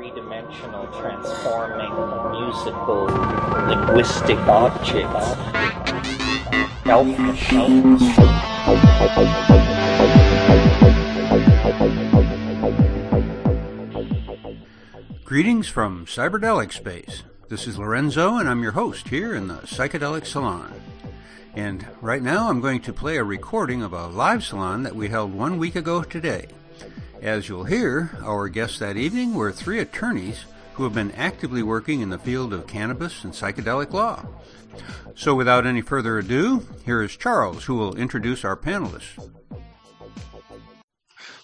three-dimensional transforming musical linguistic objects. Greetings from Cyberdelic Space. This is Lorenzo, and I'm your host here in the Psychedelic Salon. And right now, I'm going to play a recording of a live salon that we held one week ago today. As you'll hear, our guests that evening were three attorneys who have been actively working in the field of cannabis and psychedelic law. So without any further ado, here is Charles who will introduce our panelists.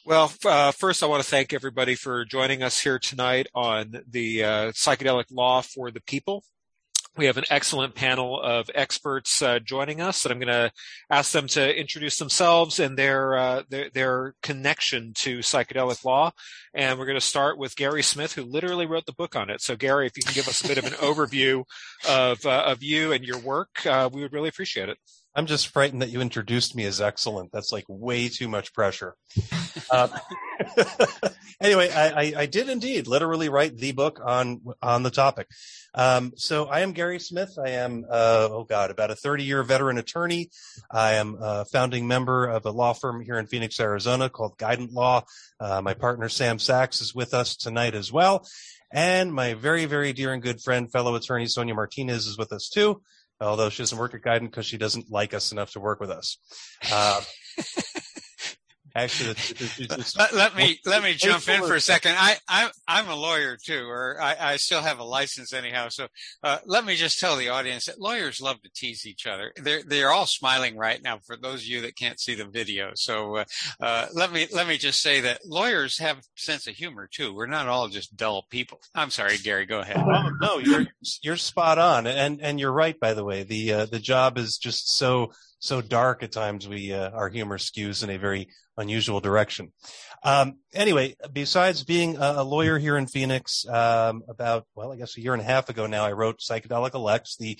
Well, uh, first, I want to thank everybody for joining us here tonight on the uh, Psychedelic Law for the People. We have an excellent panel of experts uh, joining us that I'm going to ask them to introduce themselves and their, uh, their, their connection to psychedelic law. And we're going to start with Gary Smith, who literally wrote the book on it. So, Gary, if you can give us a bit of an overview of uh, of you and your work, uh, we would really appreciate it. I'm just frightened that you introduced me as excellent. That's like way too much pressure. Uh, anyway, I, I, I, did indeed literally write the book on on the topic. Um, so I am Gary Smith. I am uh, oh god, about a 30 year veteran attorney. I am a founding member of a law firm here in Phoenix, Arizona called Guidant Law. Uh, my partner Sam Sachs is with us tonight as well, and my very very dear and good friend, fellow attorney Sonia Martinez is with us too although she doesn't work at Guidant because she doesn't like us enough to work with us. Uh, Actually, it's, it's, it's, let, let, me let me jump in for a second. I, I I'm a lawyer too, or I, I still have a license anyhow. So uh, let me just tell the audience that lawyers love to tease each other. They're they're all smiling right now for those of you that can't see the video. So uh, uh, let me let me just say that lawyers have sense of humor too. We're not all just dull people. I'm sorry, Gary. Go ahead. Oh, no, you're you're spot on, and and you're right. By the way, the uh, the job is just so so dark at times. We uh, our humor skews in a very unusual direction. Um, anyway, besides being a, lawyer here in Phoenix, um, about, well, I guess a year and a half ago now, I wrote PsychedeLex, the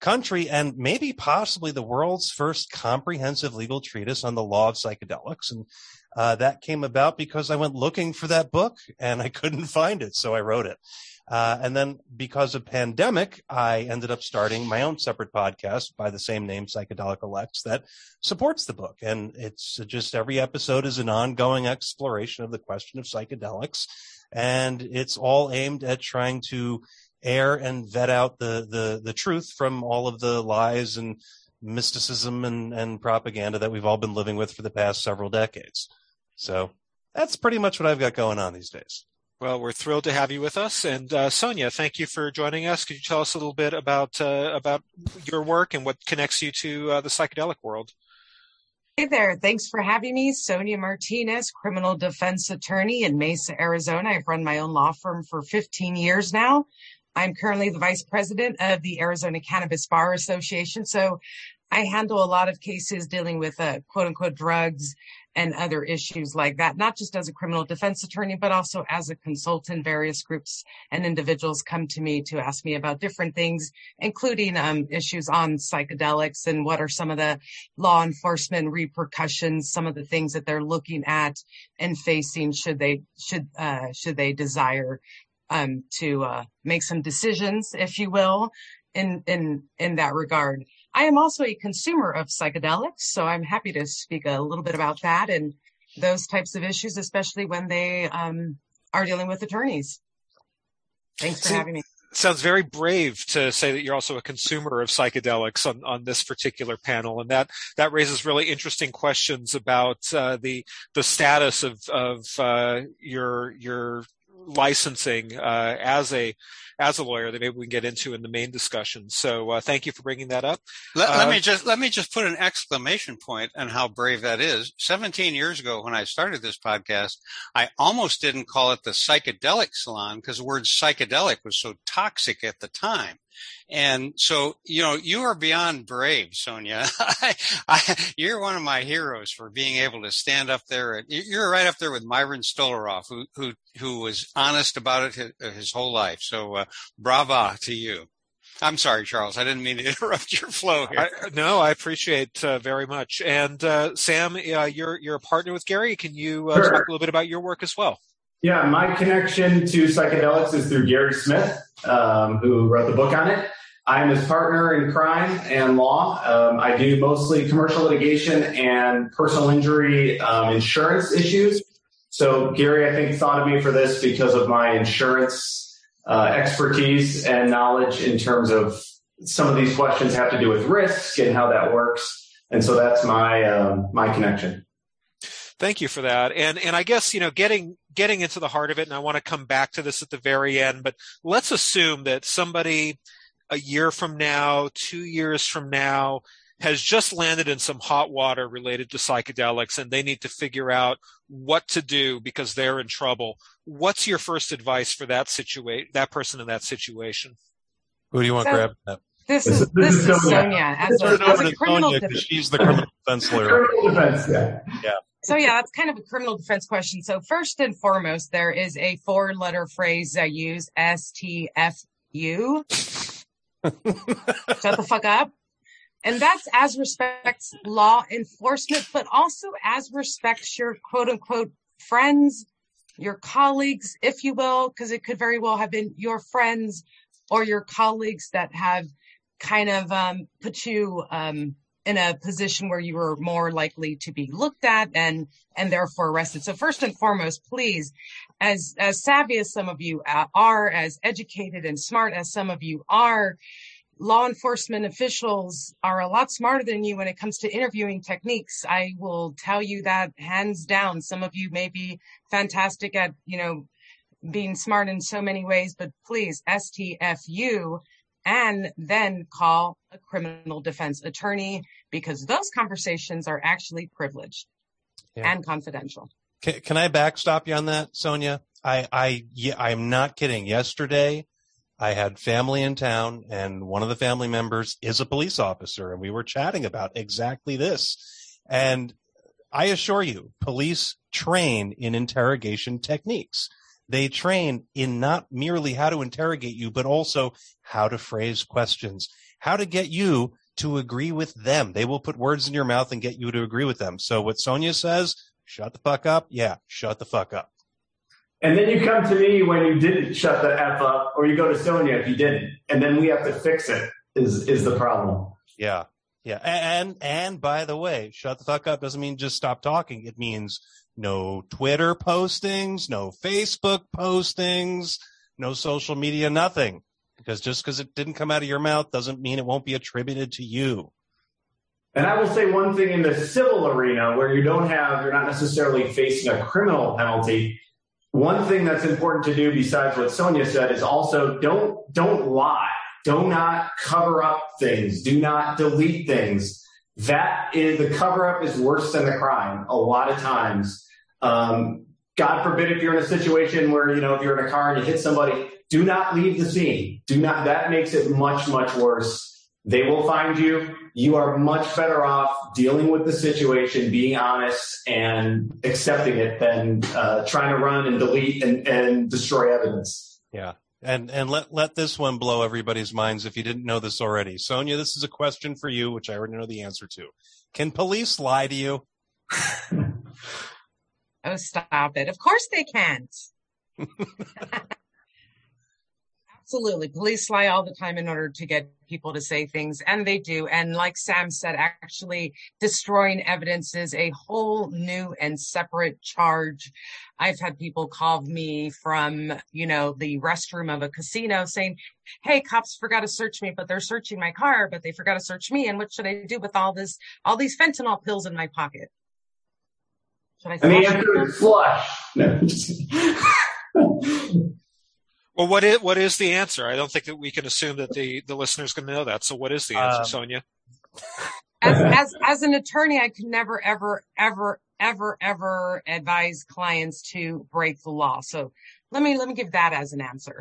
country and maybe possibly the world's first comprehensive legal treatise on the law of psychedelics. And uh, that came about because I went looking for that book and I couldn't find it, so I wrote it. Uh, and then because of pandemic, I ended up starting my own separate podcast by the same name, PsychedeLex, that supports the book. And it's just every episode is an ongoing exploration of the question of psychedelics. And it's all aimed at trying to air and vet out the, the, the truth from all of the lies and mysticism and, and propaganda that we've all been living with for the past several decades. So that's pretty much what I've got going on these days. Well, we're thrilled to have you with us, and uh, Sonia, thank you for joining us. Could you tell us a little bit about uh, about your work and what connects you to uh, the psychedelic world? Hey there, thanks for having me. Sonia Martinez, criminal defense attorney in Mesa, Arizona. I've run my own law firm for 15 years now. I'm currently the vice president of the Arizona Cannabis Bar Association. So I handle a lot of cases dealing with uh, quote unquote drugs and other issues like that, not just as a criminal defense attorney, but also as a consultant. Various groups and individuals come to me to ask me about different things, including um, issues on psychedelics and what are some of the law enforcement repercussions, some of the things that they're looking at and facing should they should uh, should they desire um, to uh, make some decisions, if you will, in in in that regard. I am also a consumer of psychedelics, so I'm happy to speak a little bit about that and those types of issues, especially when they um, are dealing with attorneys. Thanks for so, having me. Sounds very brave to say that you're also a consumer of psychedelics on, on this particular panel, and that that raises really interesting questions about uh, the the status of of uh, your your licensing uh, as a as a lawyer that maybe we can get into in the main discussion. So uh, thank you for bringing that up. Let, uh, let, me just let me just put an exclamation point on how brave that is. Seventeen years ago, when I started this podcast, I almost didn't call it the psychedelic salon because the word psychedelic was so toxic at the time. And so, you know, you are beyond brave, Sonia. I, I, you're one of my heroes for being able to stand up there. You're right up there with Myron Stolaroff, who, who, who was honest about it his, his whole life. So, uh, brava to you. I'm sorry, Charles. I didn't mean to interrupt your flow here. I, no, I appreciate uh, very much. And uh, Sam, uh, you're you're a partner with Gary. Can you uh, sure. talk a little bit about your work as well? Yeah, my connection to psychedelics is through Gary Smith, um, who wrote the book on it. I'm his partner in crime and law. Um, I do mostly commercial litigation and personal injury um, insurance issues. So Gary, I think, thought of me for this because of my insurance uh, expertise and knowledge in terms of some of these questions have to do with risk and how that works. And so that's my um, my connection. Thank you for that. And and I guess you know getting getting into the heart of it, and I want to come back to this at the very end. But let's assume that somebody a year from now, two years from now, has just landed in some hot water related to psychedelics, and they need to figure out what to do because they're in trouble. What's your first advice for that situation, that person in that situation? Who do you want So- grab that? This is this is Sonia as a, as a criminal Sonia def- she's the criminal defense lawyer. Criminal defense, yeah. So yeah, that's kind of a criminal defense question. So first and foremost, there is a four-letter phrase I use: STFU. Shut the fuck up. And that's as respects law enforcement, but also as respects your quote unquote friends, your colleagues, if you will, because it could very well have been your friends or your colleagues that have kind of um, put you um, in a position where you were more likely to be looked at and and therefore arrested. So first and foremost, please, as as savvy as some of you uh, are, as educated and smart as some of you are, law enforcement officials are a lot smarter than you when it comes to interviewing techniques. I will tell you that hands down. Some of you may be fantastic at, you know, being smart in so many ways, but please STFU and then call a criminal defense attorney because those conversations are actually privileged Yeah. and confidential. Can, can I backstop you on that, Sonia? I, I, yeah, I'm not kidding. Yesterday, I had family in town and one of the family members is a police officer and we were chatting about exactly this. And I assure you, police train in interrogation techniques. They train in not merely how to interrogate you, but also how to phrase questions, how to get you to agree with them. They will put words in your mouth and get you to agree with them. So what Sonia says, shut the fuck up. Yeah, shut the fuck up. And then you come to me when you didn't shut the F up, or you go to Sonia if you didn't. And then we have to fix it is, is the problem. Yeah. Yeah. And, and by the way, shut the fuck up doesn't mean just stop talking. It means no Twitter postings, no Facebook postings, no social media, nothing. Because just because it didn't come out of your mouth doesn't mean it won't be attributed to you. And I will say one thing in the civil arena where you don't have, you're not necessarily facing a criminal penalty. One thing that's important to do besides what Sonia said is also don't, don't lie. Do not cover up things. Do not delete things. That is, the cover up is worse than the crime a lot of times. Um, God forbid if you're in a situation where, you know, if you're in a car and you hit somebody, do not leave the scene. Do not, that makes it much, much worse. They will find you. You are much better off dealing with the situation, being honest and accepting it than uh, trying to run and delete and, and destroy evidence. Yeah. And, and let, let this one blow everybody's minds if you didn't know this already. Sonia, this is a question for you, which I already know the answer to. Can police lie to you? Oh, stop it. Of course they can't. Absolutely. Police lie all the time in order to get people to say things, and they do. And like Sam said, actually destroying evidence is a whole new and separate charge. I've had people call me from, you know, the restroom of a casino saying, Hey, cops forgot to search me, but they're searching my car, but they forgot to search me. And what should I do with all this, all these fentanyl pills in my pocket? Should I And the flush answer flush. No, I'm just kidding. Well, what is what is the answer? I don't think that we can assume that the the listeners can know that. So, what is the answer, Um, Sonia? as as as an attorney, I could never, ever, ever, ever, ever advise clients to break the law. So let me let me give that as an answer.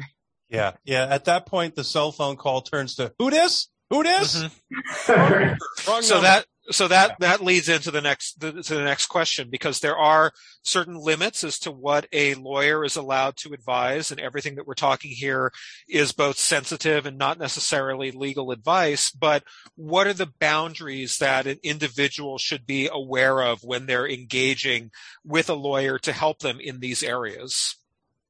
Yeah. Yeah. At that point, the cell phone call turns to who dis? Who dis? Mhm. So number. that so that that leads into the next the, to the next question because there are certain limits as to what a lawyer is allowed to advise, and everything that we're talking here is both sensitive and not necessarily legal advice. But what are the boundaries that an individual should be aware of when they're engaging with a lawyer to help them in these areas?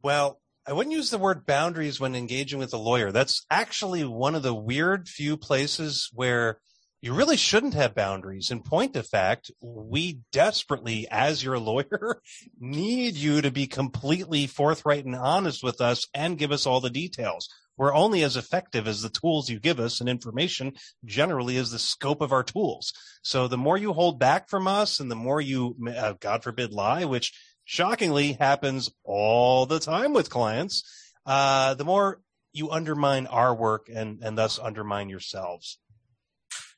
Well, I wouldn't use the word boundaries when engaging with a lawyer. That's actually one of the weird few places where you really shouldn't have boundaries. In point of fact, we desperately, as your lawyer, need you to be completely forthright and honest with us and give us all the details. We're only as effective as the tools you give us and information generally is the scope of our tools. So the more you hold back from us and the more you, uh, God forbid, lie, which shockingly happens all the time with clients, uh, the more you undermine our work and, and thus undermine yourselves.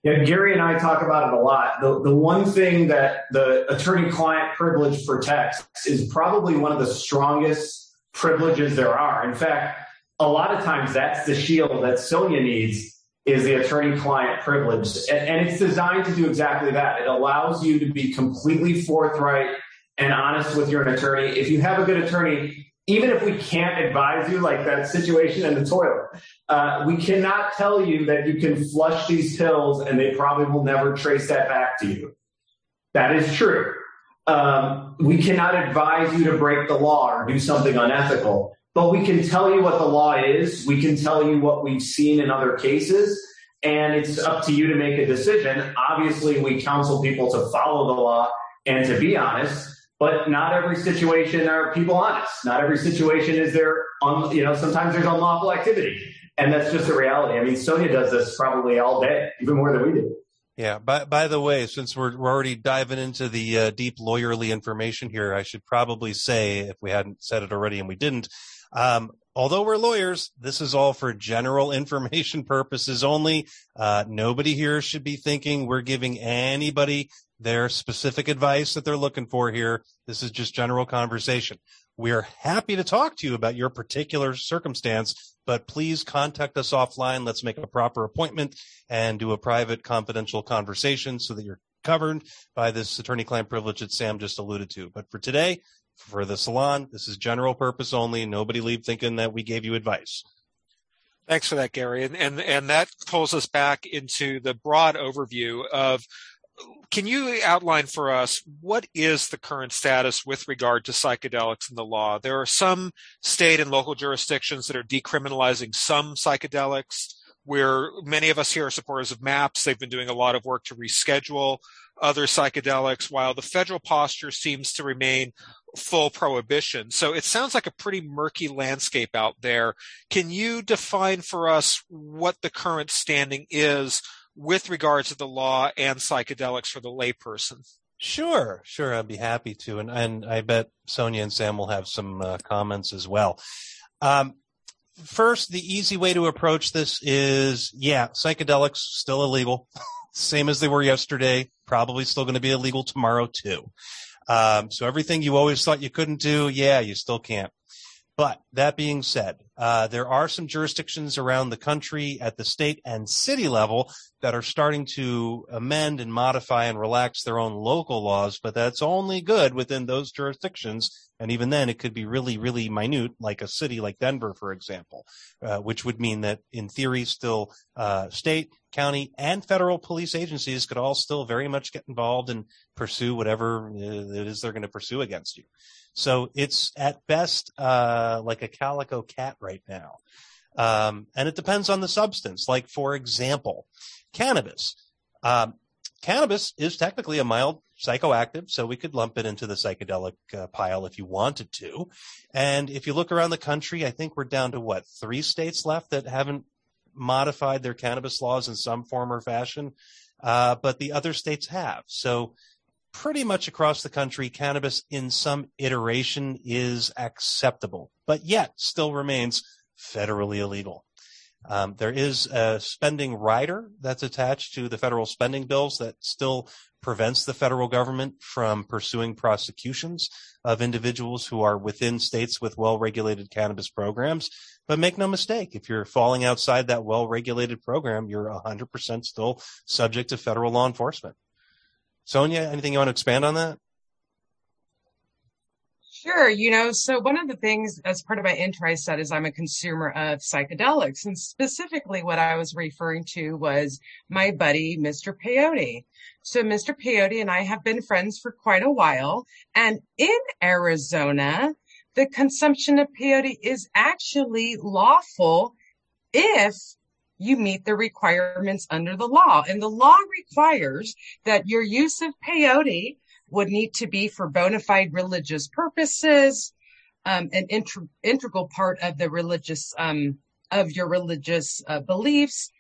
Yeah, Gary and I talk about it a lot. The, the one thing that the attorney client privilege protects is probably one of the strongest privileges there are. In fact, a lot of times that's the shield that Sonia needs is the attorney client privilege. And, and it's designed to do exactly that. It allows you to be completely forthright and honest with your attorney. If you have a good attorney, even if we can't advise you, like that situation in the toilet, uh, we cannot tell you that you can flush these pills and they probably will never trace that back to you. That is true. Um, we cannot advise you to break the law or do something unethical, but we can tell you what the law is. We can tell you what we've seen in other cases, and it's up to you to make a decision. Obviously, we counsel people to follow the law and to be honest but not every situation are people honest. Not every situation is there, un, you know, sometimes there's unlawful activity. And that's just a reality. I mean, Sonia does this probably all day, even more than we do. Yeah. By, by the way, since we're, we're already diving into the uh, deep lawyerly information here, I should probably say, if we hadn't said it already and we didn't, um, although we're lawyers, this is all for general information purposes only. Uh, nobody here should be thinking we're giving anybody their specific advice that they're looking for here. This is just general conversation. We are happy to talk to you about your particular circumstance, but please contact us offline. Let's make a proper appointment and do a private confidential conversation so that you're covered by this attorney client privilege that Sam just alluded to. But for today, for the salon, this is general purpose only. Nobody leave thinking that we gave you advice. Thanks for that, Gary. And, and, and that pulls us back into the broad overview of can you outline for us what is the current status with regard to psychedelics in the law? There are some state and local jurisdictions that are decriminalizing some psychedelics. Where many of us here are supporters of MAPS. They've been doing a lot of work to reschedule other psychedelics, while the federal posture seems to remain full prohibition. So it sounds like a pretty murky landscape out there. Can you define for us what the current standing is with regards to the law and psychedelics for the layperson? Sure, sure. I'd be happy to, and and I bet Sonia and Sam will have some uh, comments as well. Um, first, the easy way to approach this is, yeah, psychedelics still illegal, same as they were yesterday. Probably still going to be illegal tomorrow too. Um, so everything you always thought you couldn't do, yeah, you still can't. But that being said, uh, there are some jurisdictions around the country at the state and city level that are starting to amend and modify and relax their own local laws, but that's only good within those jurisdictions. And even then, it could be really, really minute, like a city like Denver, for example, uh, which would mean that in theory, still uh, state, county, and federal police agencies could all still very much get involved and pursue whatever uh, it is they're going to pursue against you. So it's at best uh, like a calico cat right now. Um, and it depends on the substance. Like, for example, cannabis. Um, cannabis is technically a mild psychoactive, so we could lump it into the psychedelic uh, pile if you wanted to. And if you look around the country, I think we're down to what, three states left that haven't modified their cannabis laws in some form or fashion. Uh, but the other states have. So pretty much across the country, cannabis in some iteration is acceptable, but yet still remains federally illegal. Um, there is a spending rider that's attached to the federal spending bills that still prevents the federal government from pursuing prosecutions of individuals who are within states with well-regulated cannabis programs. But make no mistake, if you're falling outside that well-regulated program, you're 100% still subject to federal law enforcement. Sonia, anything you want to expand on that? Sure. You know, so one of the things as part of my intro I said is I'm a consumer of psychedelics. And specifically what I was referring to was my buddy, Mr. Peyote. So Mr. Peyote and I have been friends for quite a while. And in Arizona, the consumption of peyote is actually lawful if you meet the requirements under the law. And the law requires that your use of peyote would need to be for bona fide religious purposes, um, an inter- integral part of the religious, um, of your religious uh, beliefs.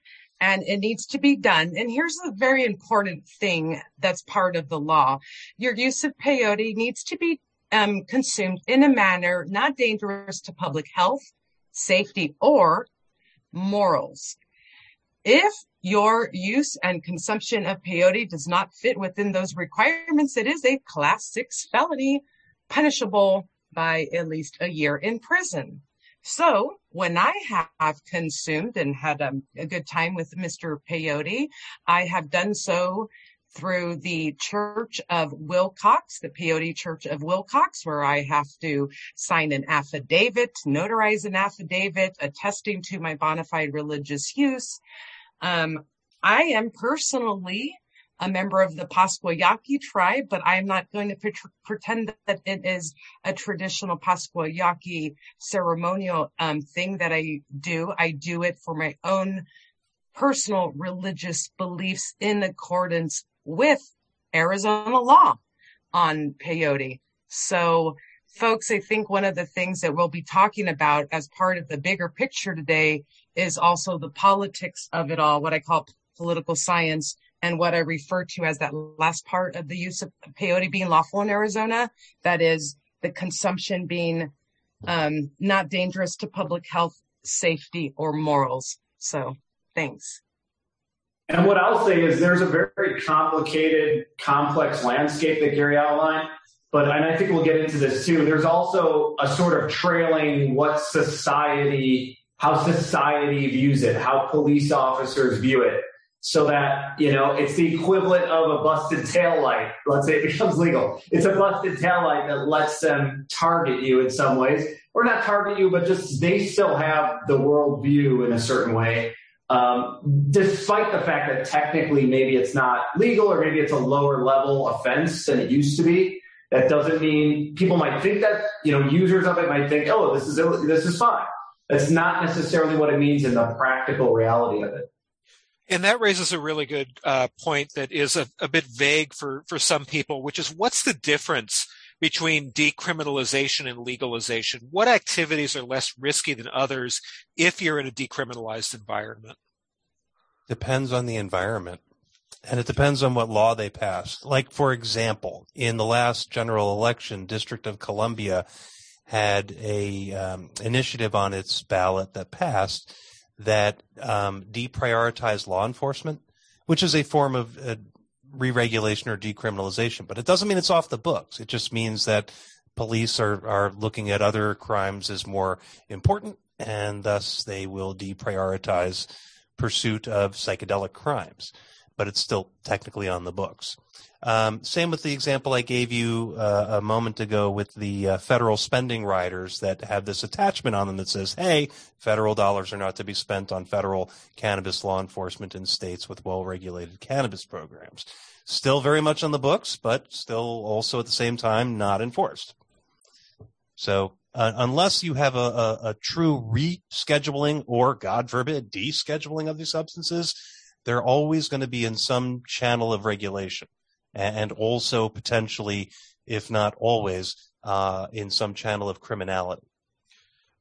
And it needs to be done. And here's a very important thing that's part of the law. Your use of peyote needs to be um, consumed in a manner not dangerous to public health, safety, or morals. If your use and consumption of peyote does not fit within those requirements, it is a class six felony punishable by at least a year in prison. So when I have consumed and had a, a good time with Mr. Peyote, I have done so through the Church of Willcox, the Peyote Church of Willcox, where I have to sign an affidavit, notarize an affidavit attesting to my bona fide religious use. Um, I am personally a member of the Pascua Yaqui tribe, but I'm not going to pretend that it is a traditional Pascua Yaqui ceremonial um, thing that I do. I do it for my own personal religious beliefs in accordance with Arizona law on peyote. So folks, I think one of the things that we'll be talking about as part of the bigger picture today is also the politics of it all, what I call political science and what I refer to as that last part of the use of peyote being lawful in Arizona. That is the consumption being um, not dangerous to public health, safety, or morals. So thanks. And what I'll say is there's a very complicated, complex landscape that Gary outlined. But, and I think we'll get into this too, there's also a sort of trailing what society, how society views it, how police officers view it. So that, you know, it's the equivalent of a busted tail light. Let's say it becomes legal. It's a busted tail light that lets them target you in some ways, or not target you, but just they still have the world view in a certain way um, despite the fact that technically maybe it's not legal or maybe it's a lower level offense than it used to be. That doesn't mean people might think that, you know, users of it might think, oh, this is, this is fine. That's not necessarily what it means in the practical reality of it. And that raises a really good uh, point that is a, a bit vague for, for some people, which is what's the difference between decriminalization and legalization? What activities are less risky than others if you're in a decriminalized environment? Depends on the environment. And it depends on what law they pass. Like, for example, in the last general election, District of Columbia had a um, initiative on its ballot that passed that um, deprioritized law enforcement, which is a form of uh, re-regulation or decriminalization, but it doesn't mean it's off the books. It just means that police are, are looking at other crimes as more important and thus they will deprioritize pursuit of psychedelic crimes, but it's still technically on the books. Um, same with the example I gave you uh, a moment ago with the uh, federal spending riders that have this attachment on them that says, hey, federal dollars are not to be spent on federal cannabis law enforcement in states with well regulated cannabis programs. Still very much on the books, but still also at the same time not enforced. So uh, unless you have a, a, a true rescheduling or, God forbid, descheduling of these substances, they're always going to be in some channel of regulation and also potentially, if not always, uh, in some channel of criminality.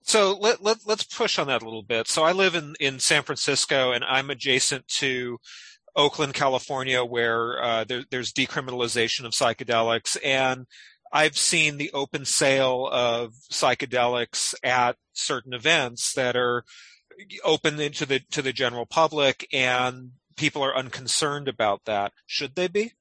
So let, let, let's push on that a little bit. So I live in, in San Francisco and I'm adjacent to Oakland, California, where uh, there, there's decriminalization of psychedelics. And I've seen the open sale of psychedelics at certain events that are open to the to the general public, and people are unconcerned about that. Should they be?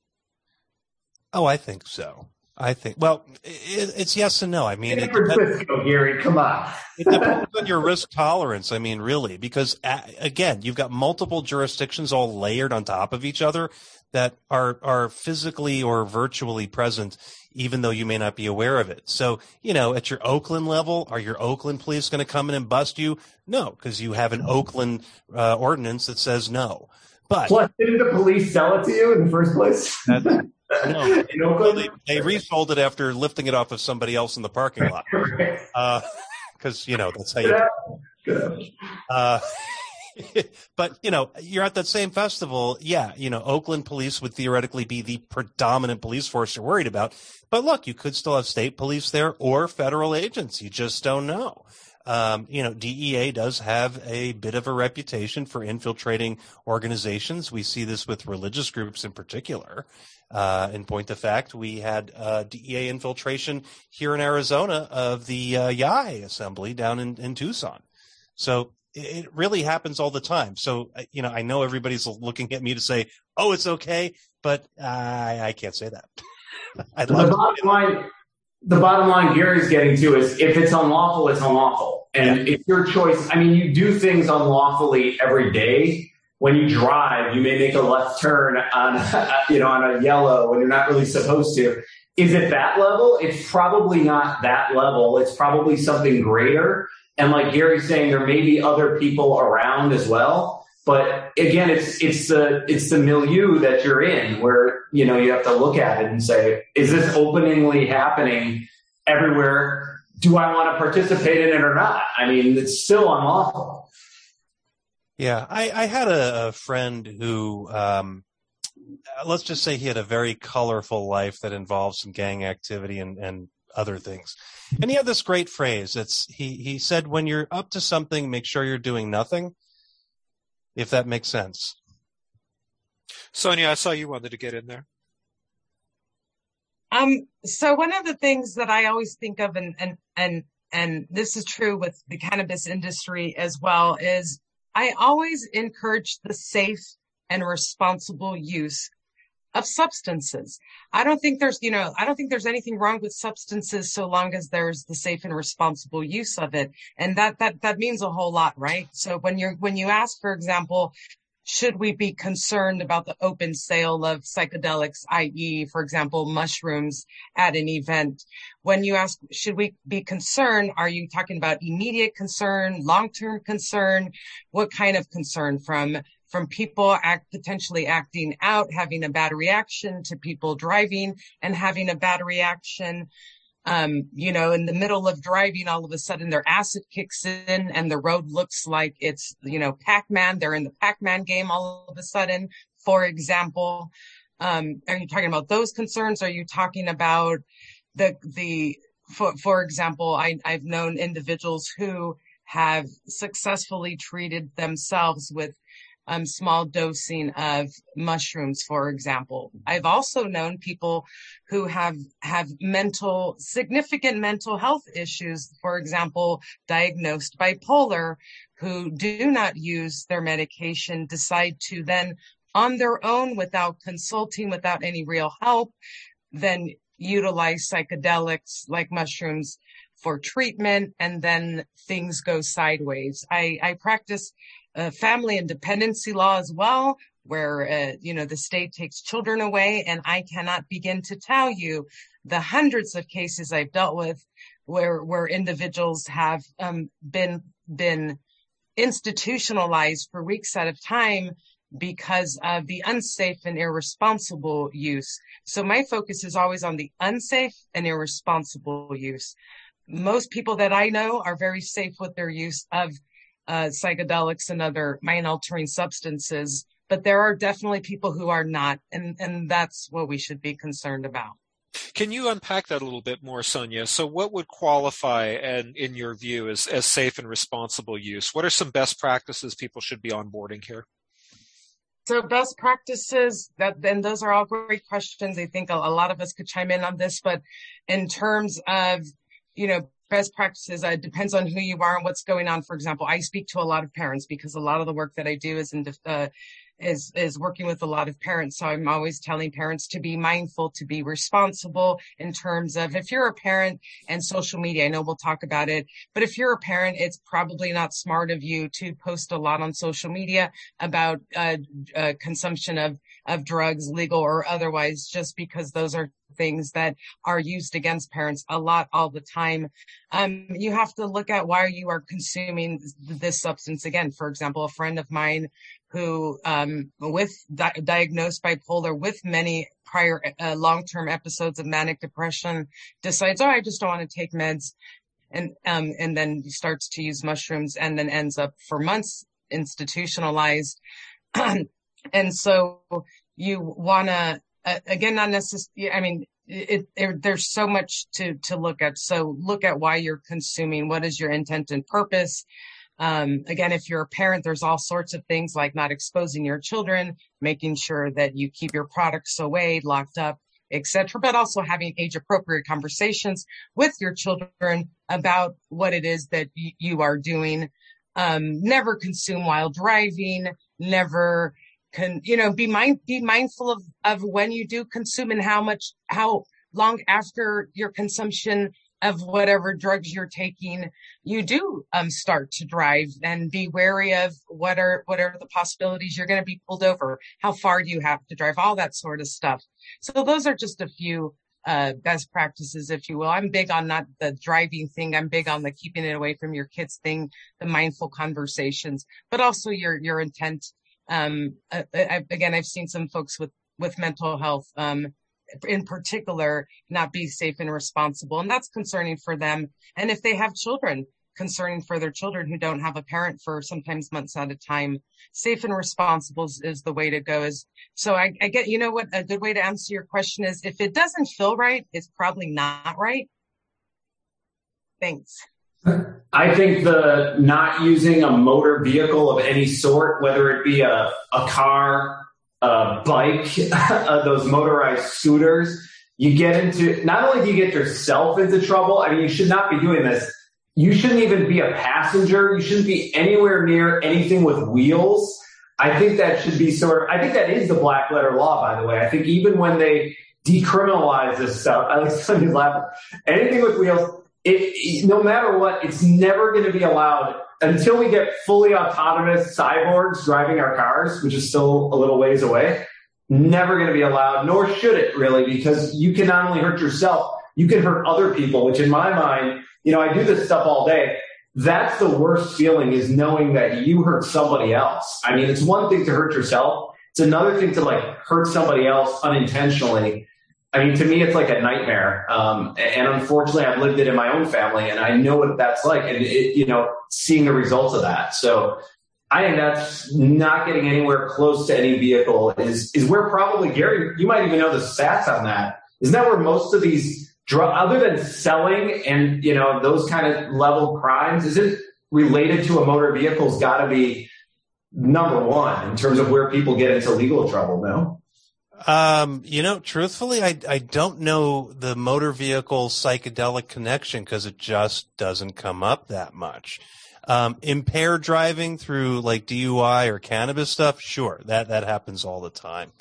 Oh, I think so. I think. Well, it, it's yes and no. I mean, San Francisco, Gary, come on. it depends on your risk tolerance. I mean, really, because again, you've got multiple jurisdictions all layered on top of each other that are are physically or virtually present, even though you may not be aware of it. So, you know, at your Oakland level, are your Oakland police going to come in and bust you? No, because you have an Oakland uh, ordinance that says no. But plus, didn't the police sell it to you in the first place? No, in well, Oakland? they, they resold it after lifting it off of somebody else in the parking lot. Because you know that's how you. Uh, but you know, you're at that same festival. Yeah, you know, Oakland police would theoretically be the predominant police force you're worried about. But look, you could still have state police there or federal agents. You just don't know. Um, you know, DEA does have a bit of a reputation for infiltrating organizations. We see this with religious groups in particular. Uh, in point of fact, we had uh, DEA infiltration here in Arizona of the uh, Yagé Assembly down in, in Tucson. So it really happens all the time. So, uh, you know, I know everybody's looking at me to say, oh, it's okay, but I, I can't say that. The to. bottom line, the bottom line Gary's getting to is if it's unlawful, it's unlawful. And it's your choice. I mean, you do things unlawfully every day. When you drive, you may make a left turn on, you know, on a yellow when you're not really supposed to. Is it that level? It's probably not that level. It's probably something greater. And like Gary's saying, there may be other people around as well. But again, it's it's the it's the milieu that you're in where you know you have to look at it and say, is this openingly happening everywhere? Do I want to participate in it or not? I mean, it's still unlawful. Yeah, I, I had a, a friend who, um, let's just say he had a very colorful life that involved some gang activity and, and other things. And he had this great phrase. It's he he said, "When you're up to something, make sure you're doing nothing." If that makes sense. Sonia, I saw you wanted to get in there. Um, so one of the things that I always think of, and and and and this is true with the cannabis industry as well, is I always encourage the safe and responsible use of substances. I don't think there's, you know, I don't think there's anything wrong with substances so long as there's the safe and responsible use of it. And that, that, that means a whole lot, right? So when you're, when you ask, for example, should we be concerned about the open sale of psychedelics, i.e., for example, mushrooms at an event? When you ask, should we be concerned? Are you talking about immediate concern, long-term concern? What kind of concern from from people potentially acting out, having a bad reaction to people driving and having a bad reaction. Um, you know, in the middle of driving, all of a sudden their acid kicks in and the road looks like it's, you know, Pac-Man. They're in the Pac-Man game all of a sudden, for example. Um, are you talking about those concerns? Are you talking about the, the, for, for example, I, I've known individuals who have successfully treated themselves with um, small dosing of mushrooms, for example. I've also known people who have have mental significant mental health issues, for example, diagnosed bipolar, who do not use their medication, decide to then on their own without consulting, without any real help, then utilize psychedelics like mushrooms for treatment and then things go sideways. I, I practice uh, family and dependency law as well, where, uh, you know, the state takes children away. And I cannot begin to tell you the hundreds of cases I've dealt with where, where individuals have, um, been, been institutionalized for weeks at a time because of the unsafe and irresponsible use. So my focus is always on the unsafe and irresponsible use. Most people that I know are very safe with their use of Uh, psychedelics and other mind altering substances, but there are definitely people who are not, and, and that's what we should be concerned about. Can you unpack that a little bit more, Sonia? So, what would qualify, and in your view, as, as safe and responsible use? What are some best practices people should be onboarding here? So best practices that then those are all great questions. I think a, a, lot of us could chime in on this, but in terms of, you know, best practices, uh, depends on who you are and what's going on. For example, I speak to a lot of parents because a lot of the work that I do is in, uh, is is working with a lot of parents. So I'm always telling parents to be mindful, to be responsible in terms of if you're a parent and social media. I know we'll talk about it, but if you're a parent, it's probably not smart of you to post a lot on social media about uh, uh, consumption of of drugs, legal or otherwise, just because those are things that are used against parents a lot all the time. Um, you have to look at why you are consuming this substance. Again, for example, a friend of mine who, um, with di- diagnosed bipolar with many prior uh, long-term episodes of manic depression decides, oh, I just don't want to take meds. And, um, and then starts to use mushrooms and then ends up for months institutionalized. and so you want to, again, not necessarily, I mean, it, it, there's so much to, to look at. So look at why you're consuming. What is your intent and purpose? Um, again, if you're a parent, there's all sorts of things like not exposing your children, making sure that you keep your products away, locked up, etc. But also having age appropriate conversations with your children about what it is that y- you are doing. Um, never consume while driving, never can, you know, be mind, be mindful of, of when you do consume and how much, how long after your consumption of whatever drugs you're taking, you do um, start to drive and be wary of what are what are the possibilities you're going to be pulled over, how far do you have to drive, all that sort of stuff. So those are just a few uh, best practices, if you will. I'm big on not the driving thing. I'm big on the keeping it away from your kids thing, the mindful conversations, but also your your intent. Um, I, I, again, I've seen some folks with with mental health. Um, in particular not be safe and responsible. And that's concerning for them. And if they have children, concerning for their children who don't have a parent for sometimes months at a time. Safe and responsible is, is the way to go. Is so I, I get you know what a good way to answer your question is if it doesn't feel right, it's probably not right. Thanks. I think the not using a motor vehicle of any sort, whether it be a, a car, a bike, uh, those motorized scooters, you get into, not only do you get yourself into trouble, I mean, you should not be doing this. You shouldn't even be a passenger. You shouldn't be anywhere near anything with wheels. I think that should be sort of, I think that is the black letter law, by the way. I think even when they decriminalize this stuff, I like somebody's laughing, anything with wheels, it, no matter what, it's never going to be allowed until we get fully autonomous cyborgs driving our cars, which is still a little ways away. Never going to be allowed, nor should it really, because you can not only hurt yourself, you can hurt other people, which in my mind, you know, I do this stuff all day. That's the worst feeling is knowing that you hurt somebody else. I mean, it's one thing to hurt yourself. It's another thing to like hurt somebody else unintentionally. I mean, to me, it's like a nightmare. Um, and unfortunately, I've lived it in my own family and I know what that's like and it, you know, seeing the results of that. So I think that's not getting anywhere close to any vehicle is, is where probably Gary, you might even know the stats on that. Isn't that where most of these drug, other than selling and, you know, those kind of level crimes, is it related to a motor vehicle's got to be number one in terms of where people get into legal trouble, no? Um, you know, truthfully, I, I don't know the motor vehicle psychedelic connection because it just doesn't come up that much. Um, impaired driving through like DUI or cannabis stuff, sure, that, that happens all the time.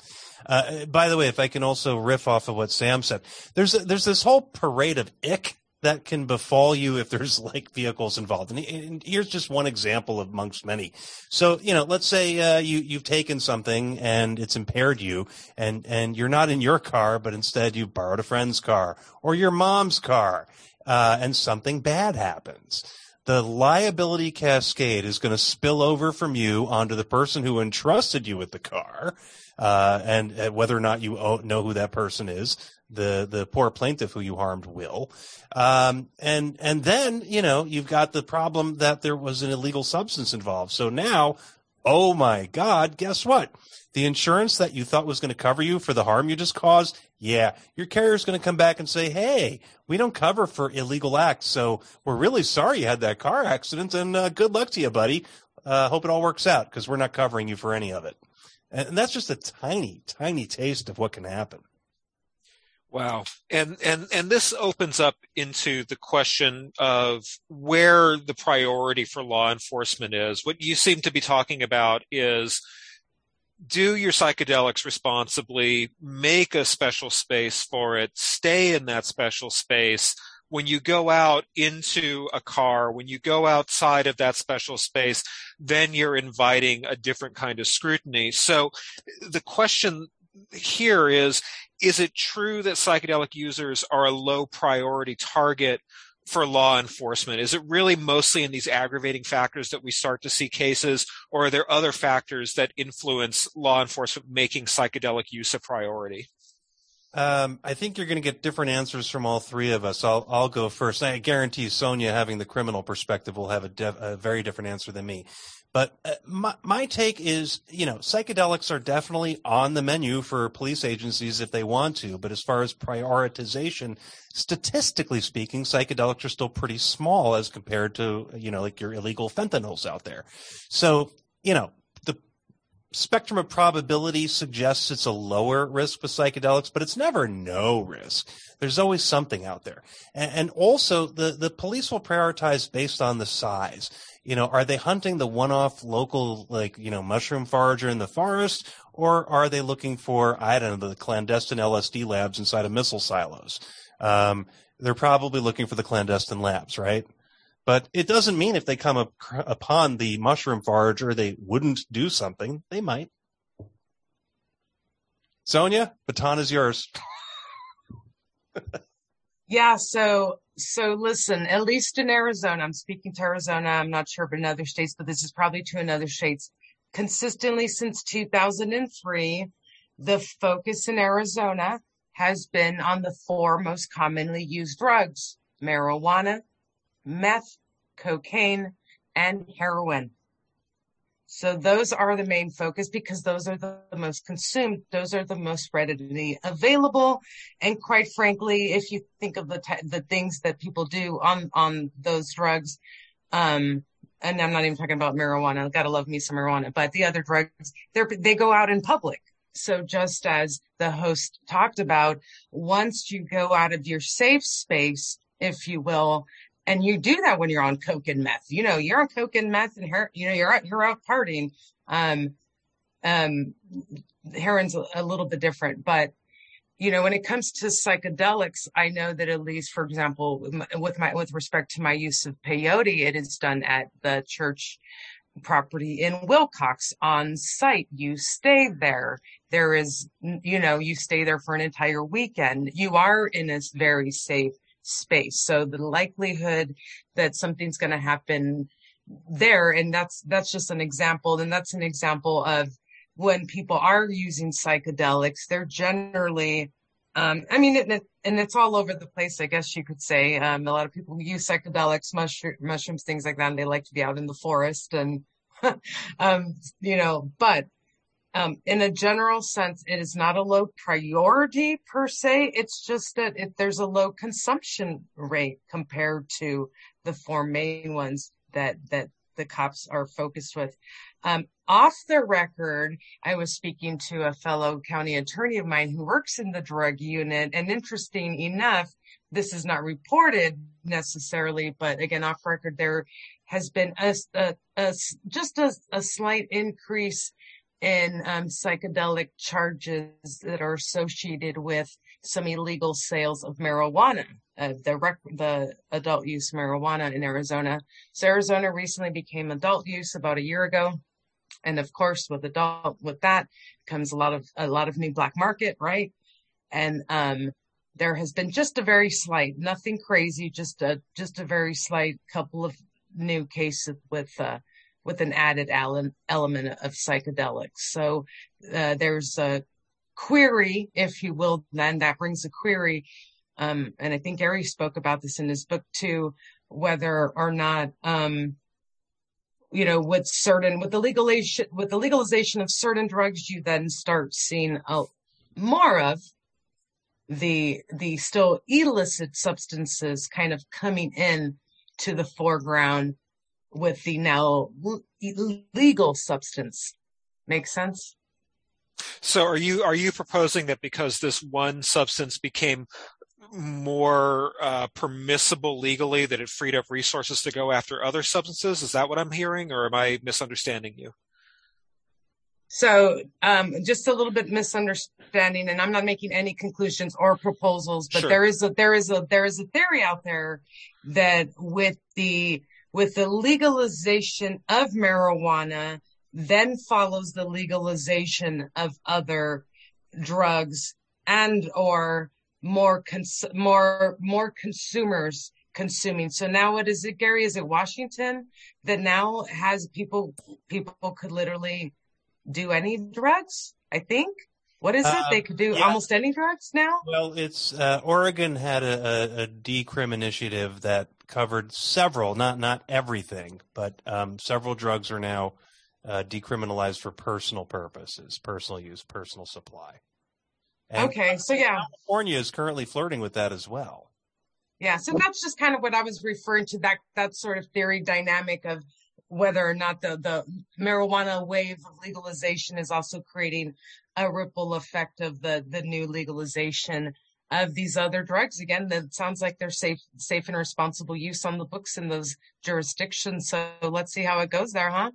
Uh, by the way, if I can also riff off of what Sam said, there's, a, there's this whole parade of ick that can befall you if there's like vehicles involved. And, and here's just one example amongst many. So, you know, let's say uh, you you've taken something and it's impaired you, and and you're not in your car, but instead you borrowed a friend's car or your mom's car, uh, and something bad happens. The liability cascade is going to spill over from you onto the person who entrusted you with the car, uh, and uh, whether or not you know who that person is, the the poor plaintiff who you harmed will. Um, and and then you know you've got the problem that there was an illegal substance involved. So now, oh my God, guess what? The insurance that you thought was going to cover you for the harm you just caused, yeah, your carrier is going to come back and say, "Hey, we don't cover for illegal acts, so we're really sorry you had that car accident, and uh, good luck to you, buddy. Uh, hope it all works out because we're not covering you for any of it." And that's just a tiny, tiny taste of what can happen. Wow. And, and, and this opens up into the question of where the priority for law enforcement is. What you seem to be talking about is do your psychedelics responsibly, make a special space for it, stay in that special space. When you go out into a car, when you go outside of that special space, then you're inviting a different kind of scrutiny. So the question here is is it true that psychedelic users are a low priority target for law enforcement? Is it really mostly in these aggravating factors that we start to see cases, or are there other factors that influence law enforcement making psychedelic use a priority? Um, I think you're going to get different answers from all three of us. I'll I'll go first. I guarantee Sonia, having the criminal perspective, will have a, a very different answer than me. But uh, my my take is, you know, psychedelics are definitely on the menu for police agencies if they want to. But as far as prioritization, statistically speaking, psychedelics are still pretty small as compared to, you know, like your illegal fentanyls out there. So, you know, the spectrum of probability suggests it's a lower risk with psychedelics, but it's never no risk. There's always something out there. And, and, also the, the police will prioritize based on the size. You know, are they hunting the one-off local, like, you know, mushroom forager in the forest? Or are they looking for, I don't know, the clandestine LSD labs inside of missile silos? Um, they're probably looking for the clandestine labs, right? But it doesn't mean if they come up, upon the mushroom forager, they wouldn't do something. They might. Sonia, baton is yours. yeah. So, so listen, at least in Arizona, I'm speaking to Arizona. I'm not sure about in other states, but this is probably to another states. Consistently since 2003, the focus in Arizona has been on the four most commonly used drugs, marijuana, meth, cocaine, and heroin. So those are the main focus because those are the, the, most consumed. Those are the most readily available. And quite frankly, if you think of the, the things that people do on, on those drugs, um, and I'm not even talking about marijuana. Gotta love me some marijuana, but the other drugs, they they go out in public. So just as the host talked about, once you go out of your safe space, if you will, and you do that when you're on coke and meth. You know, you're on coke and meth, and her, you know, you're out, you're out partying. Um, um, heroin's a, little bit different, but you know, when it comes to psychedelics, I know that at least, for example, with my with respect to my use of peyote, it is done at the church property in Willcox on site. You stay there. There is, you know, you stay there for an entire weekend. You are in a very safe space. So the likelihood that something's going to happen there, and that's, that's just an example. And that's an example of when people are using psychedelics, they're generally, um, I mean, it, and it's all over the place, I guess you could say. Um, a lot of people use psychedelics, mushroom, mushrooms, things like that, and they like to be out in the forest and, um, you know, but in a general sense, it is not a low priority per se. It's just that there's a low consumption rate compared to the four main ones that that the cops are focused with. Um, off the record, I was speaking to a fellow county attorney of mine who works in the drug unit, and interesting enough, this is not reported necessarily, but again, off record, there has been a, just a slight increase in um, psychedelic charges that are associated with some illegal sales of marijuana, uh, the rec- the adult use marijuana in Arizona. So Arizona recently became adult use about a year ago, and of course, with adult with that comes a lot of a lot of new black market, right? And um, there has been just a very slight, nothing crazy, just a just a very slight couple of new cases with uh, with an added element of psychedelics. So uh, there's a query, if you will, then that brings a query. Um, and I think Gary spoke about this in his book too, whether or not, um, you know, with certain, with the legalization, with the legalization of certain drugs, you then start seeing a, more of the, the still illicit substances kind of coming in to the foreground with the now legal substance. Make sense? So are you are you proposing that because this one substance became more uh, permissible legally that it freed up resources to go after other substances? Is that what I'm hearing, or am I misunderstanding you? So, um, just a little bit misunderstanding, and I'm not making any conclusions or proposals, but sure. there is a there is a there is a theory out there that with the with the legalization of marijuana, then follows the legalization of other drugs and or more cons- more more consumers consuming. So now what is it, Gary? Is it Washington that now has people people could literally do any drugs? I think. What is it? They could do yeah. almost any drugs now? Well, it's uh, Oregon had a, a, a decrim initiative that covered several, not not everything, but um, several drugs are now uh, decriminalized for personal purposes, personal use, personal supply. And Okay, so yeah. California is currently flirting with that as well. Yeah, so that's just kind of what I was referring to that that sort of theory dynamic of whether or not the the marijuana wave of legalization is also creating a ripple effect of the the new legalization of these other drugs. Again, that sounds like they're safe safe and responsible use on the books in those jurisdictions. So let's see how it goes there, huh?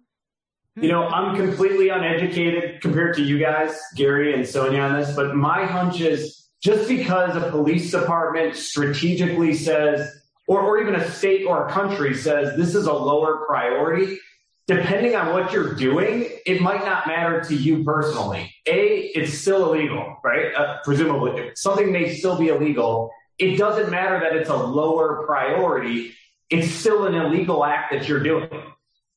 You know, I'm completely uneducated compared to you guys, Gary and Sonia on this, but my hunch is just because a police department strategically says, or, or even a state or a country says this is a lower priority, depending on what you're doing, it might not matter to you personally. A, it's still illegal, right? Uh, presumably, something may still be illegal. It doesn't matter that it's a lower priority. It's still an illegal act that you're doing.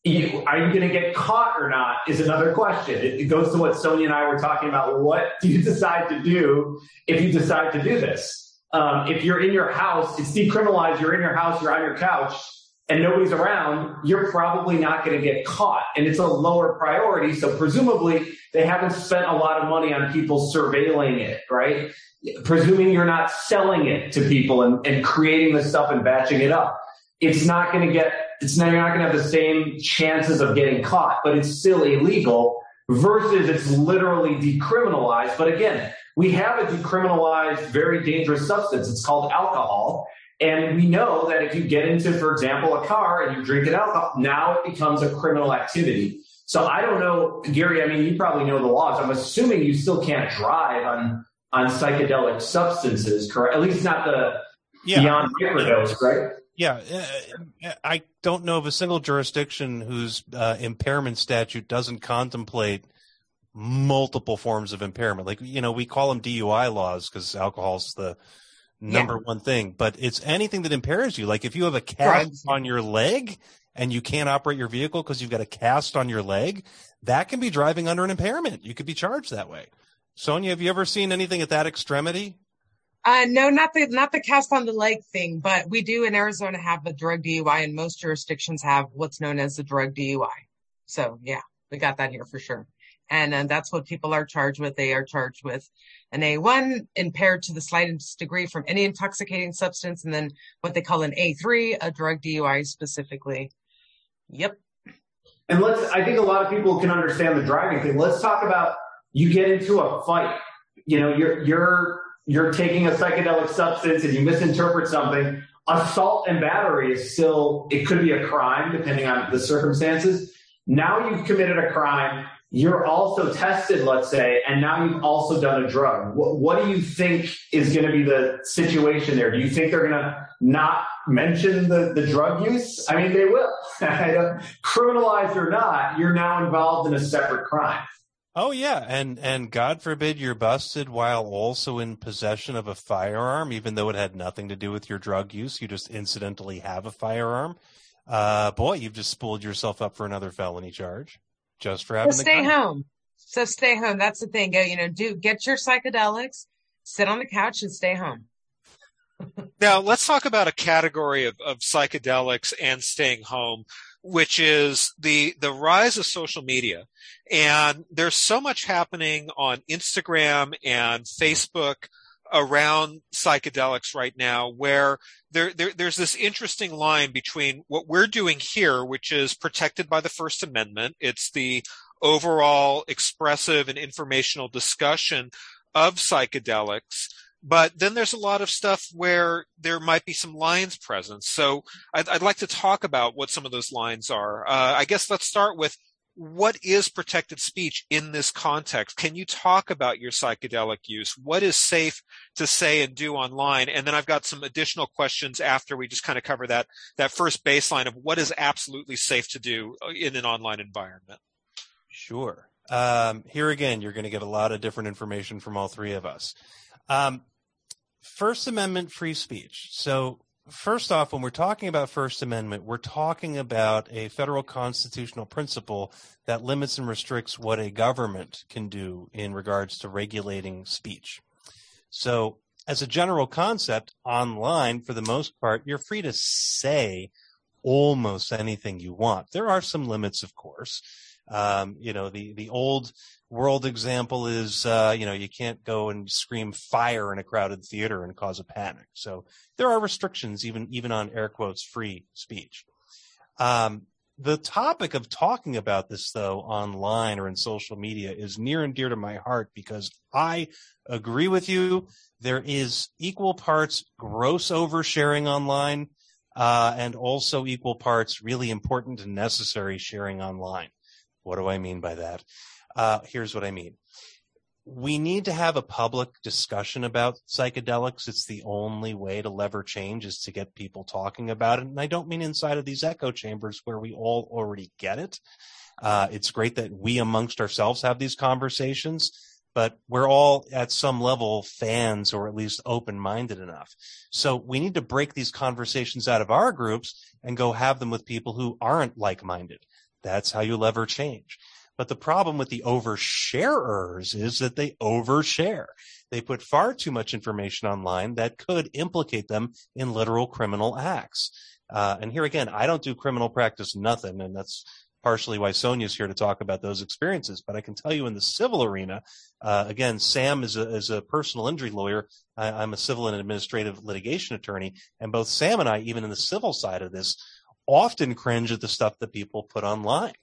You, are you going to get caught or not is another question. It, it goes to what Sonia and I were talking about. What do you decide to do if you decide to do this? Um, if you're in your house, it's decriminalized. You're in your house, you're on your couch, and nobody's around. You're probably not going to get caught, and it's a lower priority. So presumably, they haven't spent a lot of money on people surveilling it, right? Presuming you're not selling it to people and, and creating the stuff and batching it up it's not going to get, it's not, you're not going to have the same chances of getting caught, but it's still illegal versus it's literally decriminalized. But again, we have a decriminalized, very dangerous substance. It's called alcohol. And we know that if you get into, for example, a car and you're drinking alcohol, now it becomes a criminal activity. So I don't know, Gary, I mean, you probably know the laws. I'm assuming you still can't drive on, on psychedelic substances, correct? At least not the Yeah. beyond microdose, right? Yeah, uh, I don't know of a single jurisdiction whose uh, impairment statute doesn't contemplate multiple forms of impairment. Like you know, we call them DUI laws because alcohol's the number one thing, but it's anything that impairs you. Like if you have a cast Drugs. on your leg and you can't operate your vehicle because you've got a cast on your leg, that can be driving under an impairment. You could be charged that way. Sonia, have you ever seen anything at that extremity? Uh, no, not the not the cast on the leg thing, but we do in Arizona have a drug DUI, and most jurisdictions have what's known as the drug DUI. So yeah, we got that here for sure, and uh, that's what people are charged with. They are charged with an A1 impaired to the slightest degree from any intoxicating substance, and then what they call an A3, a drug DUI specifically. Yep. And let's, I think a lot of people can understand the driving thing. Let's talk about you get into a fight. You know, you're, you're, you're taking a psychedelic substance and you misinterpret something. Assault and battery is still, it could be a crime depending on the circumstances. Now you've committed a crime. You're also tested, let's say, and now you've also done a drug. What, what do you think is going to be the situation there? Do you think they're going to not mention the, the drug use? I mean, they will. Criminalized or not, you're now involved in a separate crime. Oh yeah, and and God forbid you're busted while also in possession of a firearm, even though it had nothing to do with your drug use. You just incidentally have a firearm. Uh, boy, you've just spooled yourself up for another felony charge just for having So the stay gun. home. So stay home. That's the thing. Go, you know, do get your psychedelics, sit on the couch, and stay home. Now, let's talk about a category of, of psychedelics and staying home, which is the, the rise of social media. And there's so much happening on Instagram and Facebook around psychedelics right now where there, there, there's this interesting line between what we're doing here, which is protected by the First Amendment. It's the overall expressive and informational discussion of psychedelics. But then there's a lot of stuff where there might be some lines present. So I'd, I'd like to talk about what some of those lines are. Uh, I guess let's start with what is protected speech in this context? Can you talk about your psychedelic use? What is safe to say and do online? And then I've got some additional questions after we just kind of cover that, that first baseline of what is absolutely safe to do in an online environment. Sure. Um, here again, you're going to get a lot of different information from all three of us. Um, First Amendment free speech. So, first off, when we're talking about First Amendment, we're talking about a federal constitutional principle that limits and restricts what a government can do in regards to regulating speech. So, as a general concept, online, for the most part, you're free to say almost anything you want. There are some limits, of course. Um, you know, the, the old world example is, uh, you know, you can't go and scream fire in a crowded theater and cause a panic. So there are restrictions even, even on air quotes free speech. Um, the topic of talking about this though online or in social media is near and dear to my heart because I agree with you. There is equal parts gross oversharing online, uh, and also equal parts really important and necessary sharing online. What do I mean by that? Uh, here's what I mean. We need to have a public discussion about psychedelics. It's the only way to lever change is to get people talking about it. And I don't mean inside of these echo chambers where we all already get it. Uh, it's great that we amongst ourselves have these conversations, but we're all at some level fans or at least open minded enough. So we need to break these conversations out of our groups and go have them with people who aren't like minded. That's how you lever change. But the problem with the oversharers is that they overshare. They put far too much information online that could implicate them in literal criminal acts. Uh, and here again, I don't do criminal practice nothing, and that's partially why Sonia's here to talk about those experiences. But I can tell you in the civil arena, uh, again, Sam is a, is a personal injury lawyer. I, I'm a civil and administrative litigation attorney, and both Sam and I, even in the civil side of this, often cringe at the stuff that people put online.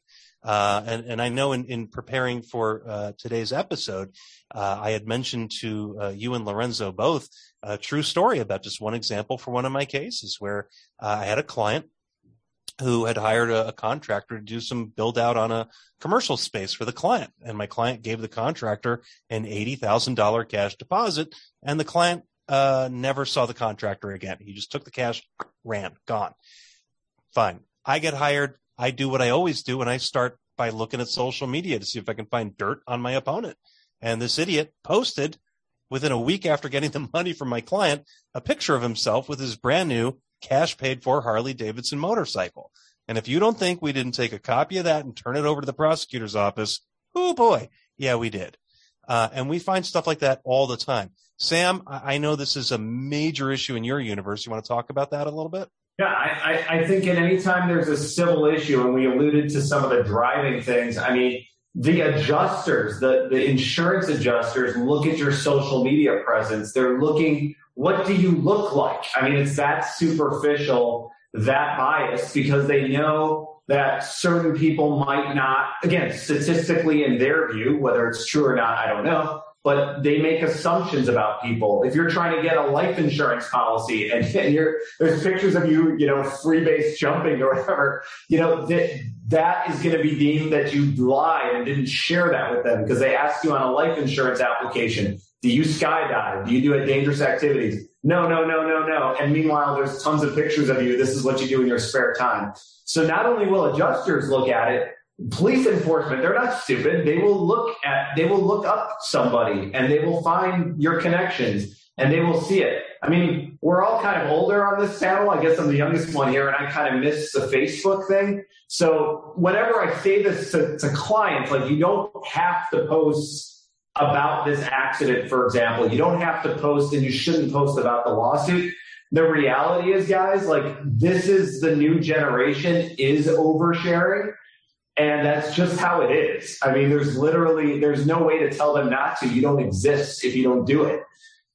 Uh, and, and I know in, in preparing for uh, today's episode, uh, I had mentioned to uh, you and Lorenzo both a true story about just one example for one of my cases where uh, I had a client who had hired a, a, contractor to do some build out on a commercial space for the client. And my client gave the contractor an $80,000 cash deposit and the client uh, never saw the contractor again. He just took the cash, ran, gone. Fine. I get hired. I do what I always do and I start by looking at social media to see if I can find dirt on my opponent. And this idiot posted within a week after getting the money from my client, a picture of himself with his brand new cash paid for Harley Davidson motorcycle. And if you don't think we didn't take a copy of that and turn it over to the prosecutor's office, oh boy, yeah, we did. Uh, and we find stuff like that all the time. Sam, I know this is a major issue in your universe. You want to talk about that a little bit? Yeah, I, I think at any time there's a civil issue, and we alluded to some of the driving things. I mean, the adjusters, the, the insurance adjusters look at your social media presence. They're looking, what do you look like? I mean, it's that superficial, that biased because they know that certain people might not, again, statistically in their view, whether it's true or not, I don't know, but they make assumptions about people. If you're trying to get a life insurance policy and, and there's pictures of you, you know, freebase jumping or whatever, you know, that, that is going to be deemed that you lied and didn't share that with them because they asked you on a life insurance application, do you skydive? Do you do dangerous activities? No, no, no, no, no. And meanwhile, there's tons of pictures of you. This is what you do in your spare time. So not only will adjusters look at it, police enforcement, they're not stupid. They will look at, they will look up somebody and they will find your connections and they will see it. I mean, we're all kind of older on this panel. I guess I'm the youngest one here and I kind of miss the Facebook thing. So whenever I say this to, to clients, like you don't have to post about this accident, for example. You don't have to post and you shouldn't post about the lawsuit. The reality is, guys, like this is the new generation is oversharing. And that's just how it is. I mean, there's literally, there's no way to tell them not to. You don't exist if you don't do it.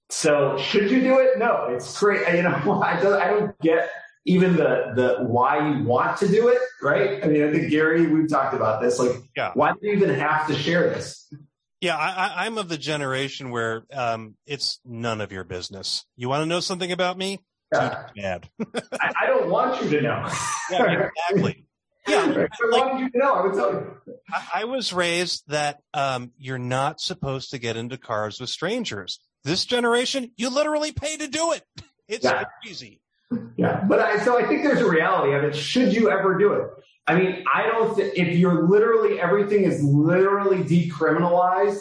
So should you do it? No, it's great. You know, I don't, I don't get even the, the why you want to do it, right? I mean, I think Gary, we've talked about this. Like, yeah. why do you even have to share this? Yeah, I, am of the generation where um, it's none of your business. You want to know something about me? Yeah. bad. I, I, don't want you to know. yeah, exactly. Yeah, I like, you know. I would tell you. I, I was raised that um, you're not supposed to get into cars with strangers. This generation, you literally pay to do it. It's yeah. crazy. Yeah, but I, so I think there's a reality of it. Should you ever do it? I mean, I don't. Th- if you're literally everything is literally decriminalized,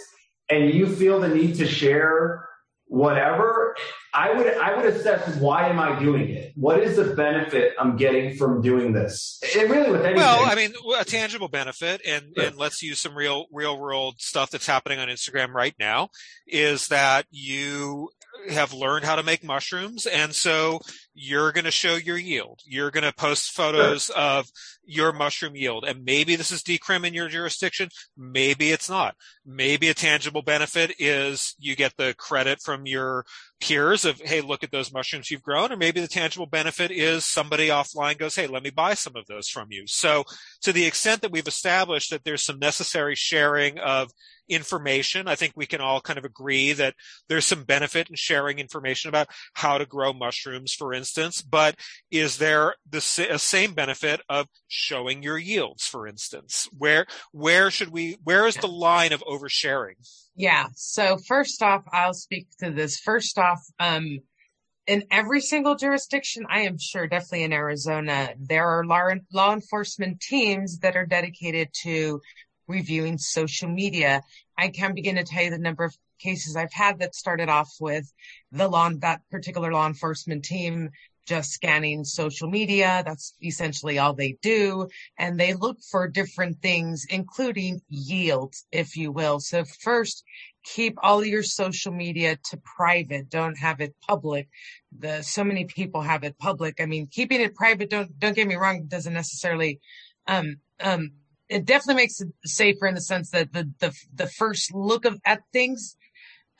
and you feel the need to share whatever, I would I would assess why am I doing it? What is the benefit I'm getting from doing this? And really, with anything. Well, I mean, a tangible benefit, and and let's use some real real world stuff that's happening on Instagram right now, is that you have learned how to make mushrooms and so you're going to show your yield you're going to post photos sure. of your mushroom yield and maybe this is decrim in your jurisdiction maybe it's not maybe a tangible benefit is you get the credit from your peers of hey look at those mushrooms you've grown or maybe the tangible benefit is somebody offline goes hey let me buy some of those from you so to the extent that we've established that there's some necessary sharing of information. I think we can all kind of agree that there's some benefit in sharing information about how to grow mushrooms, for instance, but is there the same benefit of showing your yields, for instance? Where, where should we, where is the line of oversharing? Yeah. So first off, I'll speak to this. First off, um, in every single jurisdiction, I am sure, definitely in Arizona, there are law, law enforcement teams that are dedicated to reviewing social media. I can't begin to tell you the number of cases I've had that started off with the law, that particular law enforcement team just scanning social media. That's essentially all they do. And they look for different things, including yield, if you will. So first, keep all your social media to private. Don't have it public. The, so many people have it public. I mean, keeping it private, don't, don't get me wrong, doesn't necessarily, um, um, it definitely makes it safer in the sense that the the the first look of at things,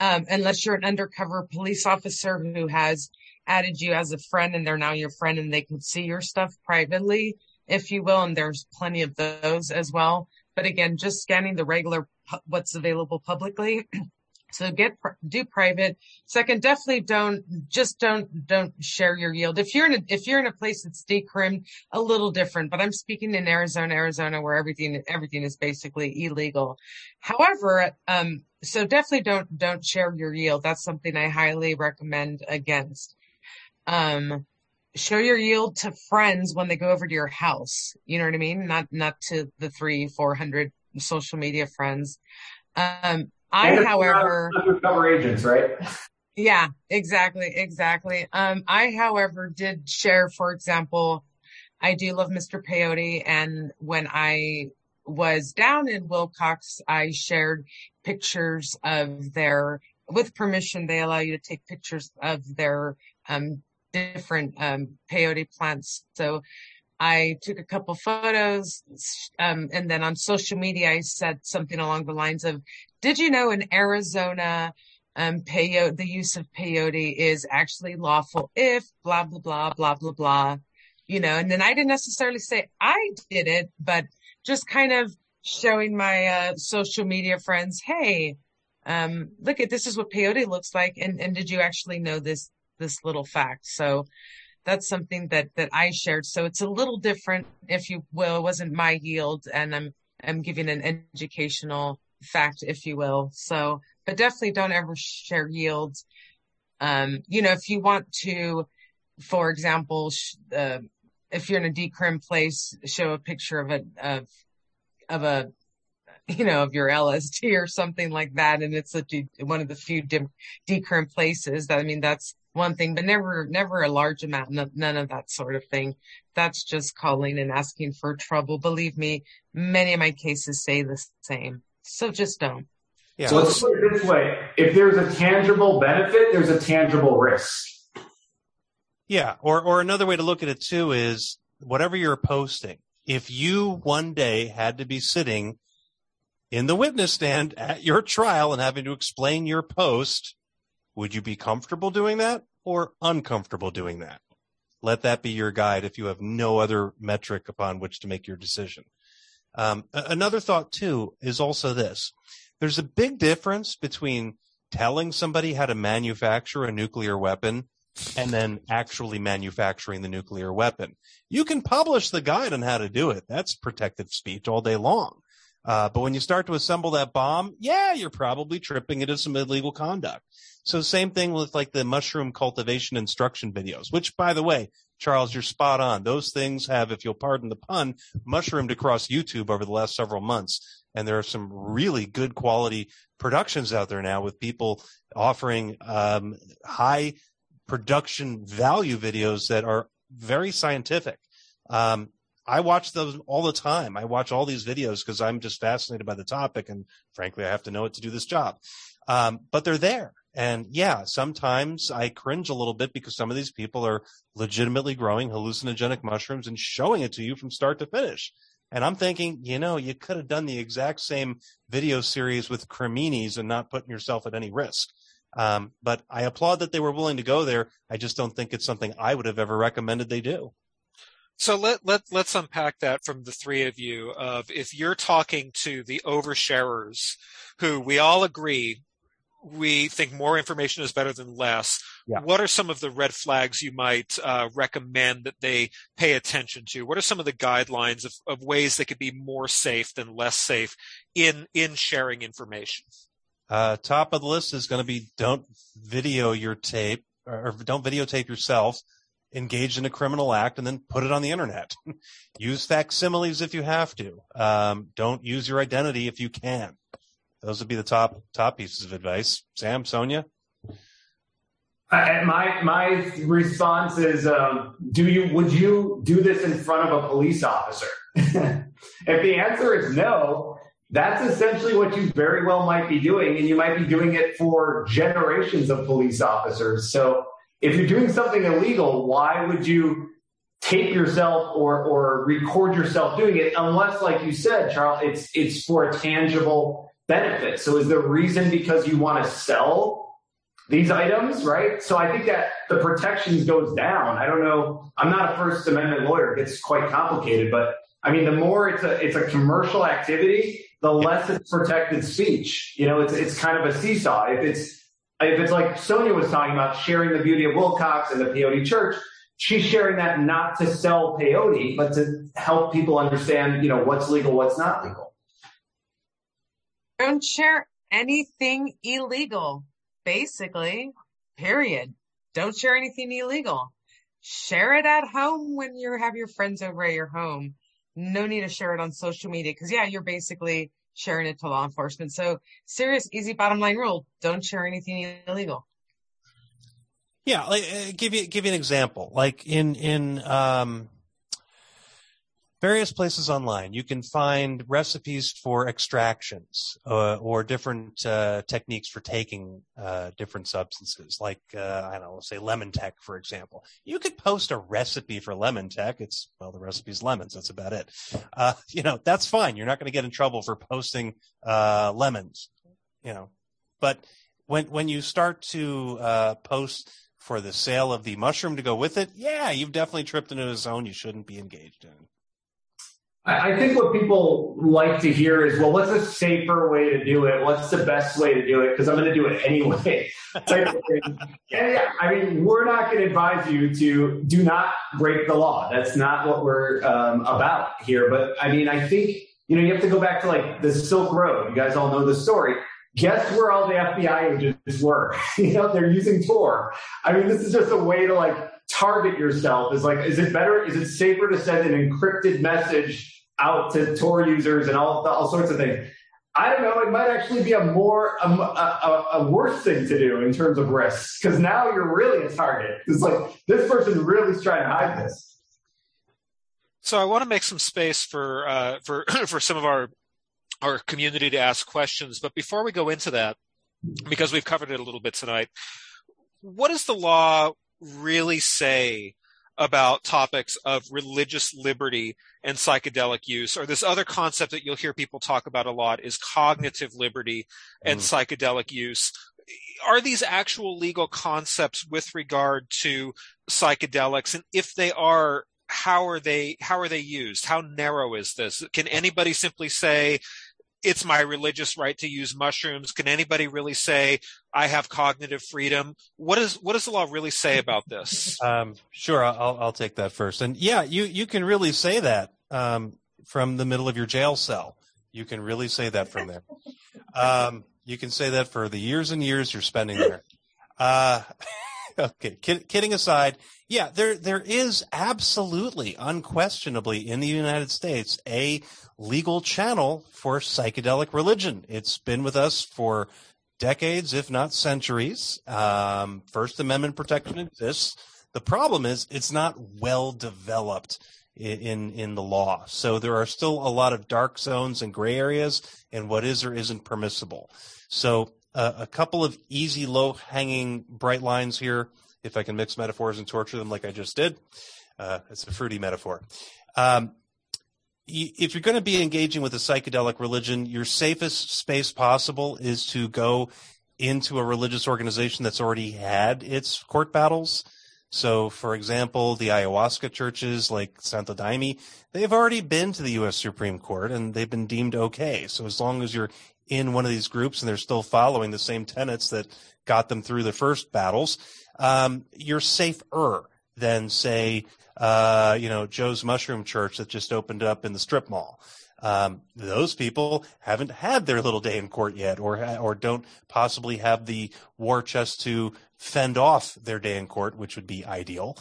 Um, unless you're an undercover police officer who has added you as a friend and they're now your friend and they can see your stuff privately, if you will, and there's plenty of those as well. But again, just scanning the regular what's available publicly So get do private. Second, definitely don't just don't don't share your yield. If you're in a if you're in a place that's decrim, a little different. But I'm speaking in Arizona, Arizona, where everything everything is basically illegal. However, um, so definitely don't don't share your yield. That's something I highly recommend against. Um, show your yield to friends when they go over to your house. You know what I mean? Not not to the three four hundred social media friends. Um, I, however, undercover agents, right? Yeah, exactly, exactly. Um, I, however, did share, for example, I do love Mr. Peyote, and when I was down in Willcox, I shared pictures of their, with permission, they allow you to take pictures of their um, different um, peyote plants. So I took a couple photos, um, and then on social media, I said something along the lines of, did you know in Arizona, um, peyote, the use of peyote is actually lawful if blah, blah, blah, blah, blah, blah, you know, and then I didn't necessarily say I did it, but just kind of showing my, uh, social media friends, Hey, um, look at this is what peyote looks like. And, and did you actually know this, this little fact? So, that's something that that I shared. So it's a little different, if you will. It wasn't my yield, and I'm I'm giving an educational fact, if you will. So, but definitely don't ever share yields. Um, you know, if you want to, for example, sh- uh, if you're in a decrim place, show a picture of a of of a you know, of your LSD or something like that. And it's a, one of the few decrim places that, I mean, that's one thing, but never, never a large amount, none of that sort of thing. That's just calling and asking for trouble. Believe me, many of my cases say the same. So just don't. Yeah. So let's put it this way. If there's a tangible benefit, there's a tangible risk. Yeah. Or, or another way to look at it too is whatever you're posting, if you one day had to be sitting in the witness stand at your trial and having to explain your post, would you be comfortable doing that or uncomfortable doing that? Let that be your guide if you have no other metric upon which to make your decision. Um, another thought too is also this. There's a big difference between telling somebody how to manufacture a nuclear weapon and then actually manufacturing the nuclear weapon. You can publish the guide on how to do it. That's protected speech all day long. Uh, but when you start to assemble that bomb, yeah, you're probably tripping into some illegal conduct. So same thing with like the mushroom cultivation instruction videos, which by the way, Charles, you're spot on. Those things have, if you'll pardon the pun, mushroomed across YouTube over the last several months. And there are some really good quality productions out there now with people offering um, high production value videos that are very scientific. Um, I watch those all the time. I watch all these videos because I'm just fascinated by the topic, and frankly, I have to know it to do this job. Um, but they're there, and yeah, sometimes I cringe a little bit because some of these people are legitimately growing hallucinogenic mushrooms and showing it to you from start to finish. And I'm thinking, you know, you could have done the exact same video series with creminis and not putting yourself at any risk. Um, but I applaud that they were willing to go there. I just don't think it's something I would have ever recommended they do. So let, let, let's unpack that from the three of you of if you're talking to the oversharers who we all agree we think more information is better than less. Yeah. What are some of the red flags you might uh, recommend that they pay attention to? What are some of the guidelines of, of ways they could be more safe than less safe in in sharing information? Uh, top of the list is going to be don't video your tape or don't videotape yourself engaged in a criminal act and then put it on the internet. use facsimiles if you have to. Um, don't use your identity if you can. Those would be the top top pieces of advice. Sam, Sonia. My my response is: um, Do you would you do this in front of a police officer? if the answer is no, that's essentially what you very well might be doing, and you might be doing it for generations of police officers. So if you're doing something illegal, why would you tape yourself or or record yourself doing it unless, like you said, Charles, it's it's for a tangible benefit. So is the reason because you want to sell these items, right? So I think that the protections goes down. I don't know. I'm not a First Amendment lawyer. It's quite complicated, but I mean, the more it's a it's a commercial activity, the less it's protected speech. You know, it's it's kind of a seesaw. If it's if it's like Sonia was talking about sharing the beauty of Willcox and the peyote church, she's sharing that not to sell peyote, but to help people understand, you know, what's legal, what's not legal. Don't share anything illegal, basically, period. Don't share anything illegal. Share it at home when you have your friends over at your home. No need to share it on social media because yeah, you're basically sharing it to law enforcement. So serious, easy bottom line rule. Don't share anything illegal. Yeah. Like, uh, give you, give you an example. Like in, in, um, various places online, you can find recipes for extractions uh, or different uh, techniques for taking uh, different substances, like uh, I don't know, say lemon tek, for example. You could post a recipe for lemon tek. It's well, the recipe's lemons. That's about it. Uh, you know, that's fine. You're not going to get in trouble for posting uh, lemons. You know, but when when you start to post for the sale of the mushroom to go with it, yeah, you've definitely tripped into a zone you shouldn't be engaged in. I think what people like to hear is, well, what's a safer way to do it? What's the best way to do it? Because I'm going to do it anyway. and yeah, I mean, we're not going to advise you to do not break the law. That's not what we're um, about here. But I mean, I think, you know, you have to go back to like the Silk Road. You guys all know the story. Guess where all the FBI agents were? you know, they're using Tor. I mean, this is just a way to like target yourself is like, is it better? Is it safer to send an encrypted message out to Tor users and all, all sorts of things? I don't know. It might actually be a more a, a, a worse thing to do in terms of risks because now you're really a target. It's like this person really is trying to hide this. So I want to make some space for uh, for for some of our our community to ask questions. But before we go into that, because we've covered it a little bit tonight, what does the law really say about topics of religious liberty and psychedelic use, or this other concept that you'll hear people talk about a lot is cognitive liberty and mm. psychedelic use. Are these actual legal concepts with regard to psychedelics? And if they are, how are they, how are they used? How narrow is this? Can anybody simply say, it's my religious right to use mushrooms. Can anybody really say I have cognitive freedom? What is what does the law really say about this? Um, sure, I'll I'll take that first. And yeah, you you can really say that um, from the middle of your jail cell. You can really say that from there. Um, you can say that for the years and years you're spending there. Uh, okay, kid, kidding aside, yeah, there there is absolutely, unquestionably, in the United States, a legal channel for psychedelic religion. It's been with us for decades, if not centuries. Um, First Amendment protection exists. The problem is it's not well developed in in the law. So there are still a lot of dark zones and gray areas in what is or isn't permissible. So uh, a couple of easy, low hanging bright lines here. If I can mix metaphors and torture them like I just did, uh, it's a fruity metaphor. Um, if you're going to be engaging with a psychedelic religion, your safest space possible is to go into a religious organization that's already had its court battles. So, for example, the ayahuasca churches like Santo Daime, they've already been to the U.S. Supreme Court and they've been deemed okay. So, as long as you're in one of these groups and they're still following the same tenets that got them through the first battles, um, you're safer than, say, uh, you know, Joe's Mushroom Church that just opened up in the strip mall. Um, those people haven't had their little day in court yet, or or don't possibly have the war chest to fend off their day in court, which would be ideal.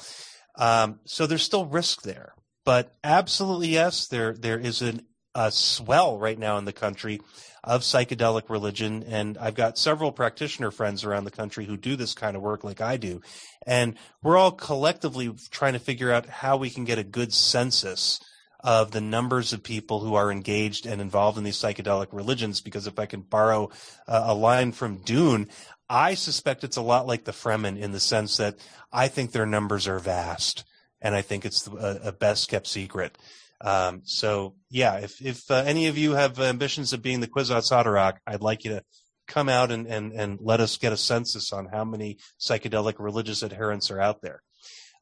Um, so there's still risk there, but absolutely yes, there there is an, a swell right now in the country of psychedelic religion, and I've got several practitioner friends around the country who do this kind of work like I do, and we're all collectively trying to figure out how we can get a good census of the numbers of people who are engaged and involved in these psychedelic religions. Because if I can borrow uh, a line from Dune, I suspect it's a lot like the Fremen in the sense that I think their numbers are vast, and I think it's a, a best kept secret. Um, so yeah, if if uh, any of you have ambitions of being the Kwisatz Haderach, I'd like you to come out and, and, and let us get a census on how many psychedelic religious adherents are out there.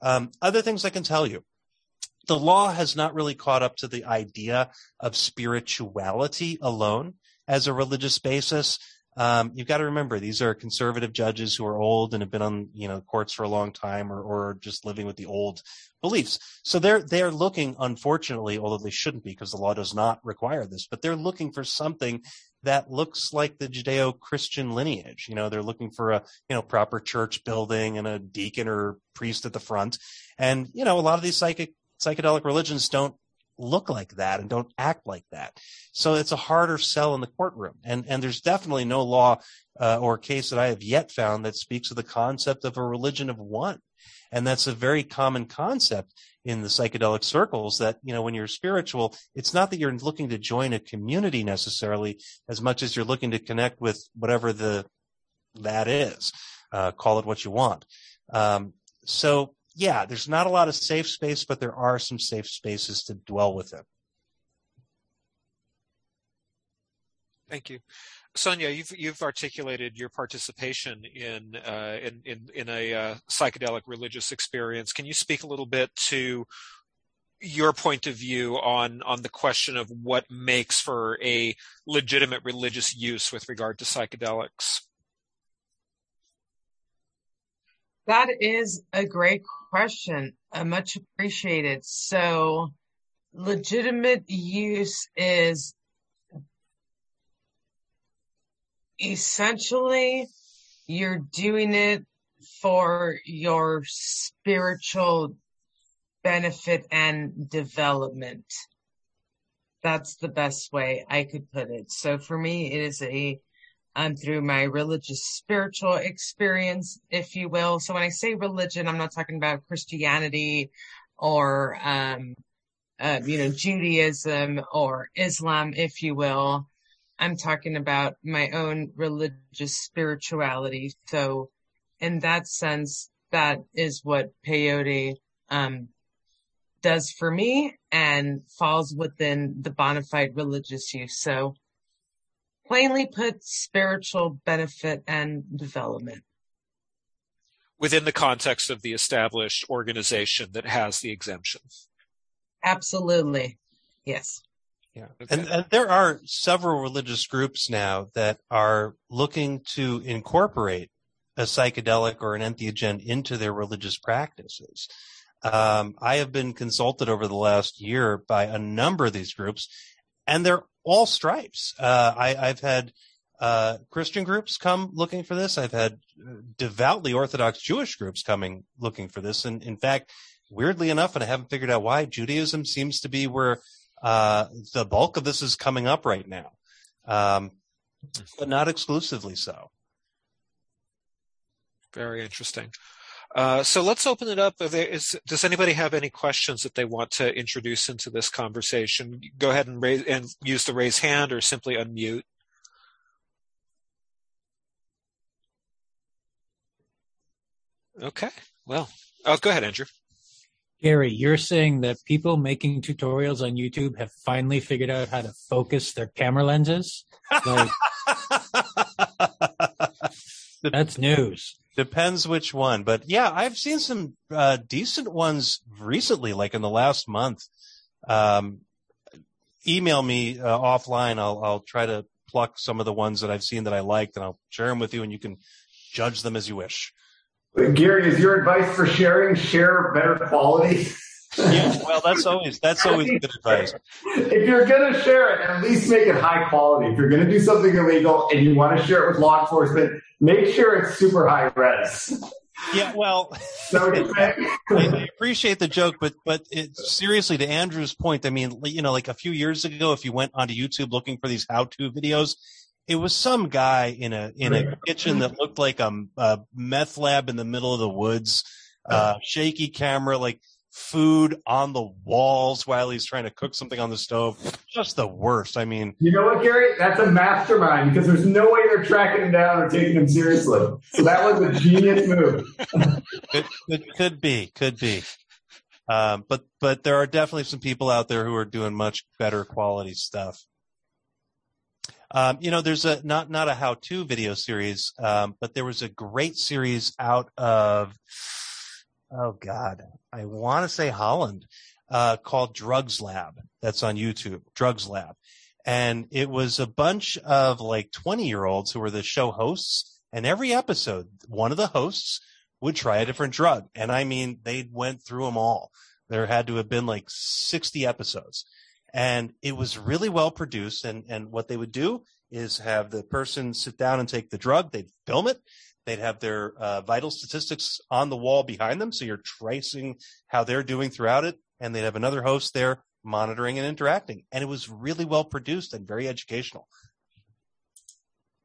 Um, other things I can tell you the law has not really caught up to the idea of spirituality alone as a religious basis. Um, you've got to remember these are conservative judges who are old and have been on you know courts for a long time or, or just living with the old beliefs. So they're they're looking, unfortunately, although they shouldn't be because the law does not require this, but they're looking for something that looks like the Judeo-Christian lineage. You know, they're looking for a you know proper church building and a deacon or priest at the front, and you know a lot of these psychic psychedelic religions don't look like that and don't act like that. So it's a harder sell in the courtroom. And, and there's definitely no law uh, or case that I have yet found that speaks of the concept of a religion of one. And that's a very common concept in the psychedelic circles that, you know, when you're spiritual, it's not that you're looking to join a community necessarily as much as you're looking to connect with whatever the, that is. Uh, call it what you want. Um, so yeah, there's not a lot of safe space, but there are some safe spaces to dwell within. Thank you. Sonia, you've you've articulated your participation in uh, in, in in a uh, psychedelic religious experience. Can you speak a little bit to your point of view on on the question of what makes for a legitimate religious use with regard to psychedelics? That is a great question. Uh, much appreciated. So, legitimate use is essentially you're doing it for your spiritual benefit and development. That's the best way I could put it. So for me, it is a um, through my religious spiritual experience, if you will. So when I say religion, I'm not talking about Christianity or, um, uh, you know, Judaism or Islam, if you will. I'm talking about my own religious spirituality. So in that sense, that is what peyote, um, does for me and falls within the bona fide religious use. So plainly put, spiritual benefit and development. Within the context of the established organization that has the exemption. Absolutely. Yes. Yeah. Okay. And, and there are several religious groups now that are looking to incorporate a psychedelic or an entheogen into their religious practices. Um, I have been consulted over the last year by a number of these groups, and they're all stripes. Uh, I, have had uh, Christian groups come looking for this. I've had uh, devoutly Orthodox Jewish groups coming looking for this. And in fact, weirdly enough, and I haven't figured out why, Judaism seems to be where uh, the bulk of this is coming up right now, um, but not exclusively so. Very interesting. Uh, so let's open it up. Does anybody have any questions that they want to introduce into this conversation? Go ahead and raise and use the raise hand or simply unmute. Okay. Well, oh, go ahead, Andrew. Gary, you're saying that people making tutorials on YouTube have finally figured out how to focus their camera lenses? Like, that's news. Depends which one, but yeah, I've seen some uh, decent ones recently, like in the last month. Um, email me uh, offline. I'll I'll try to pluck some of the ones that I've seen that I liked, and I'll share them with you, and you can judge them as you wish. Gary, is your advice for sharing share better quality? yeah, well, that's always that's always good advice. If you're gonna share it, at least make it high quality. If you're gonna do something illegal and you want to share it with law enforcement, make sure it's super high res. Yeah, well, I, I, appreciate the joke, but but it, seriously, to Andrew's point, I mean, you know, like a few years ago, if you went onto YouTube looking for these how-to videos, it was some guy in a in a kitchen that looked like a, a meth lab in the middle of the woods, uh, shaky camera, like food on the walls while he's trying to cook something on the stove. Just the worst. I mean, you know what, Gary? That's a mastermind because there's no way they're tracking him down or taking him seriously. So that was a genius move. it, it could be, could be. Um, but but there are definitely some people out there who are doing much better quality stuff. Um, you know, there's a not not a how-to video series, um, but there was a great series out of oh god, I want to say Holland, uh, called Drugs Lab. That's on YouTube, Drugs Lab, and it was a bunch of like 20 year olds who were the show hosts, and every episode, one of the hosts would try a different drug, and I mean, they went through them all. There had to have been like 60 episodes and it was really well produced. And, and what they would do is have the person sit down and take the drug. They'd film it. They'd have their uh, vital statistics on the wall behind them. So you're tracing how they're doing throughout it. And they'd have another host there monitoring and interacting. And it was really well produced and very educational.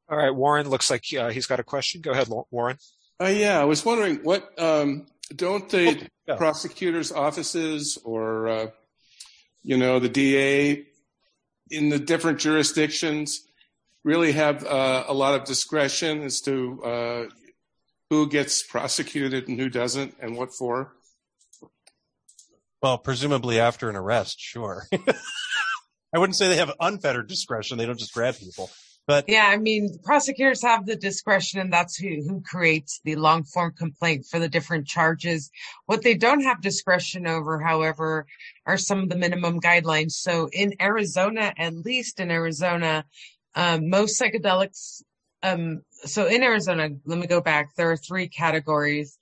All right, Warren looks like uh, he's got a question. Go ahead, Warren. Uh, yeah, I was wondering what um, don't the oh, prosecutors' offices or uh, you know, the DA in the different jurisdictions really have uh, a lot of discretion as to uh, who gets prosecuted and who doesn't and what for. Well, presumably after an arrest, sure. I wouldn't say they have unfettered discretion. They don't just grab people. But yeah, I mean, prosecutors have the discretion and that's who, who creates the long form complaint for the different charges. What they don't have discretion over, however, are some of the minimum guidelines. So in Arizona, at least in Arizona, um, most psychedelics, um, so in Arizona, let me go back. There are three categories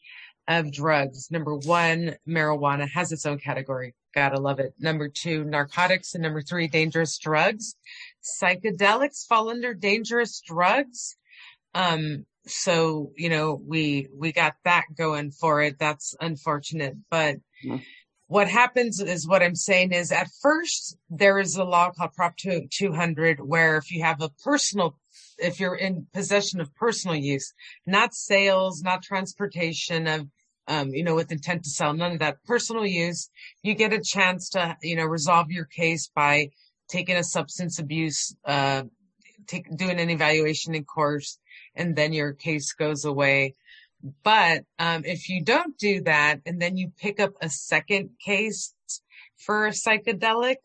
of drugs. Number one, marijuana has its own category. Gotta love it. Number two, narcotics. And number three, dangerous drugs psychedelics fall under dangerous drugs. Um, so, you know, we, we got that going for it. That's unfortunate, but mm-hmm. what happens is what I'm saying is at first there is a law called Prop 200 where if you have a personal if you're in possession of personal use, not sales, not transportation of, um, you know, with intent to sell, none of that personal use, you get a chance to, you know, resolve your case by taking a substance abuse, uh, take, doing an evaluation in course, and then your case goes away. But um, if you don't do that, and then you pick up a second case for a psychedelic,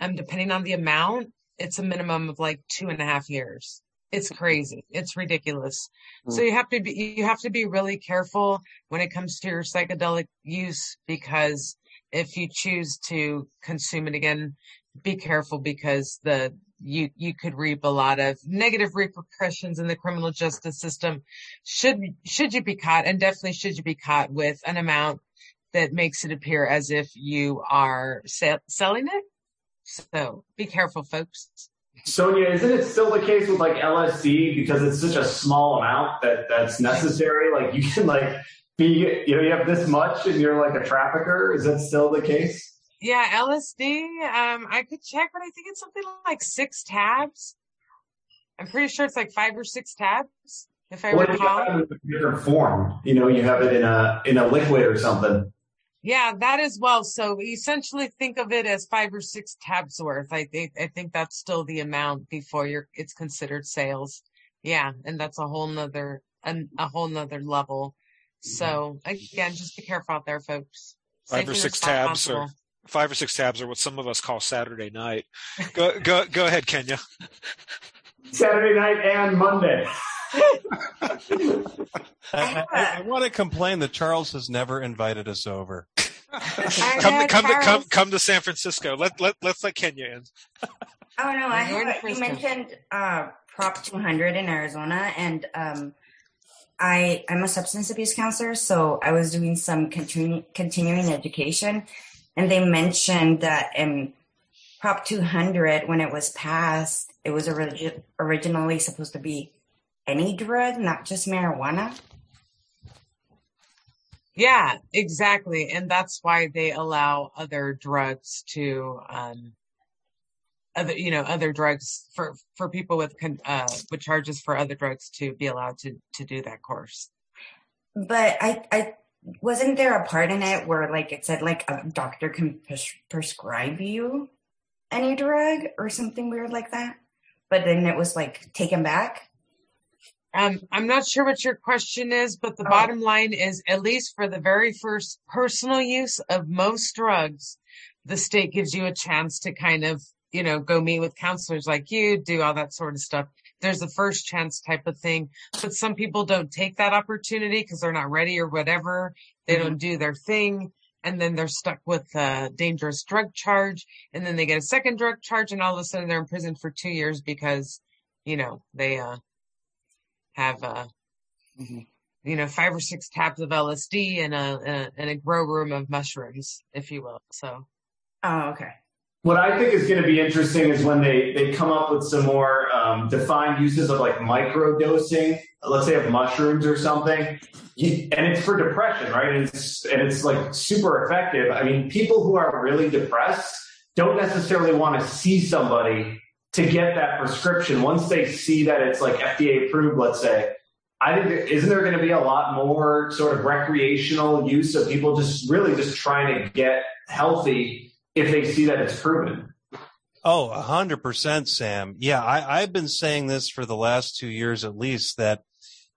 um, depending on the amount, it's a minimum of like two and a half years. It's crazy. It's ridiculous. Mm. So you have to be, you have to be really careful when it comes to your psychedelic use because if you choose to consume it again, be careful because the you you could reap a lot of negative repercussions in the criminal justice system should should you be caught and definitely should you be caught with an amount that makes it appear as if you are selling it so be careful folks Sonia, isn't it still the case with like LSD because it's such a small amount that that's necessary? Like you can like be, you know, you have this much and you're like a trafficker. Is that still the case? Yeah, LSD. Um, I could check, but I think it's something like six tabs. I'm pretty sure it's like five or six tabs, if I Well, you recall. have it in a different form. You know, you have it in a in a liquid or something. Yeah, that as well. So essentially think of it as five or six tabs worth. I think I think that's still the amount before you're it's considered sales. Yeah, and that's a whole nother an, a whole nother level. So again, just be careful out there, folks. Five or six tabs or responsible. Five or six tabs are what some of us call Saturday night. Go go go ahead, Kenya. Saturday night and Monday. I, I, I want to complain that Charles has never invited us over. come to, come to come come to San Francisco. Let let let's let Kenya in. Oh no, I You're the you mentioned uh, Prop 200 in Arizona, and um, I I'm a substance abuse counselor, so I was doing some continu- continuing education, and they mentioned that in Prop 200, when it was passed, it was origi- originally supposed to be any drug, not just marijuana. Yeah, exactly. And that's why they allow other drugs to, um, other, you know, other drugs for, for people with, con- uh, with charges for other drugs to be allowed to, to do that course. But I, I wasn't there a part in it where like it said like a doctor can pres- prescribe you any drug or something weird like that, but then it was like taken back. Um, I'm not sure what your question is, but the Oh. bottom line is at least for the very first personal use of most drugs, the state gives you a chance to kind of, you know, go meet with counselors like you, do all that sort of stuff. There's a first chance type of thing, but some people don't take that opportunity because they're not ready or whatever. They don't do their thing. And then they're stuck with a dangerous drug charge. And then they get a second drug charge and all of a sudden they're in prison for two years because, you know, they, uh, have uh you know five or six tabs of LSD and a, a and a grow room of mushrooms, if you will. So Oh, okay. What I think is going to be interesting is when they, they come up with some more um, defined uses of like micro dosing, let's say of mushrooms or something, and it's for depression, right? And it's, and it's like super effective. I mean, people who are really depressed don't necessarily want to see somebody to get that prescription. Once they see that it's like FDA approved, let's say, I think isn't there going to be a lot more sort of recreational use of people just really just trying to get healthy if they see that it's proven. Oh, a hundred percent, Sam. Yeah, I, I've been saying this for the last two years at least that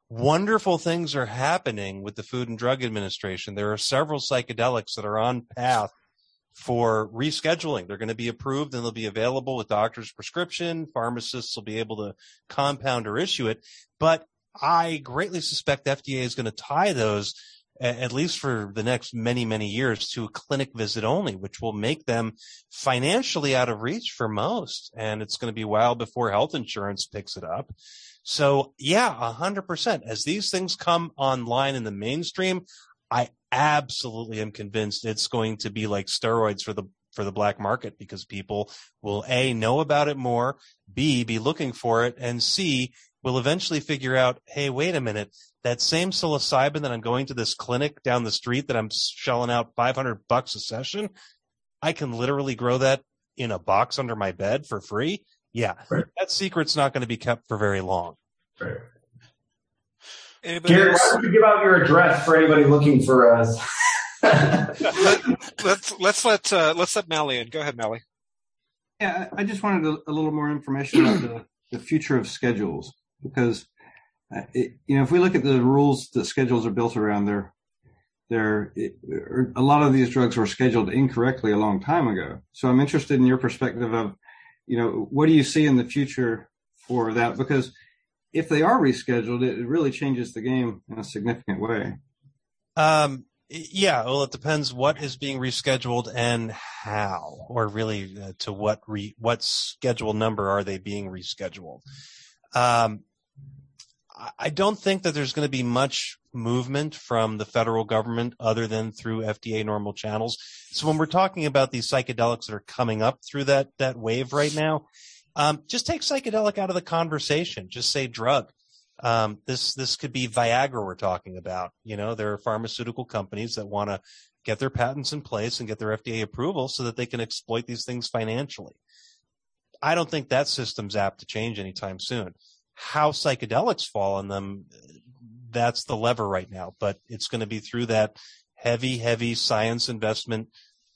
wonderful things are happening with the Food and Drug Administration. There are several psychedelics that are on path for rescheduling. They're going to be approved and they'll be available with doctor's prescription. Pharmacists will be able to compound or issue it. But I greatly suspect FDA is going to tie those at least for the next many, many years to a clinic visit only, which will make them financially out of reach for most. And it's going to be a while before health insurance picks it up. So yeah, a hundred percent. As these things come online in the mainstream, I absolutely am convinced it's going to be like steroids for the for the black market because people will a know about it more, b be looking for it, and c will eventually figure out, hey, wait a minute, that same psilocybin that I'm going to this clinic down the street that I'm shelling out 500 bucks a session, I can literally grow that in a box under my bed for free. Yeah, Right. that secret's not going to be kept for very long. Anybody Gary, else? why don't you give out your address for anybody looking for us? let, let's let's let uh, let's let Mally in. Go ahead, Mally. Yeah, I I just wanted a, a little more information about the, the future of schedules because, uh, it, you know, if we look at the rules that schedules are built around, they're, they're, a lot of these drugs were scheduled incorrectly a long time ago. So I'm interested in your perspective of, you know, what do you see in the future for that? Because if they are rescheduled, it, it really changes the game in a significant way. Um, yeah, well, it depends what is being rescheduled and how, or really uh, to what re, what schedule number are they being rescheduled. Um, I- don't think that there's going to be much movement from the federal government other than through FDA normal channels. So when we're talking about these psychedelics that are coming up through that that wave right now, Um, just take psychedelic out of the conversation. Just say drug. Um, this this could be Viagra we're talking about. You know, there are pharmaceutical companies that want to get their patents in place and get their FDA approval so that they can exploit these things financially. I don't think that system's apt to change anytime soon. How psychedelics fall on them, that's the lever right now, but it's going to be through that heavy, heavy science investment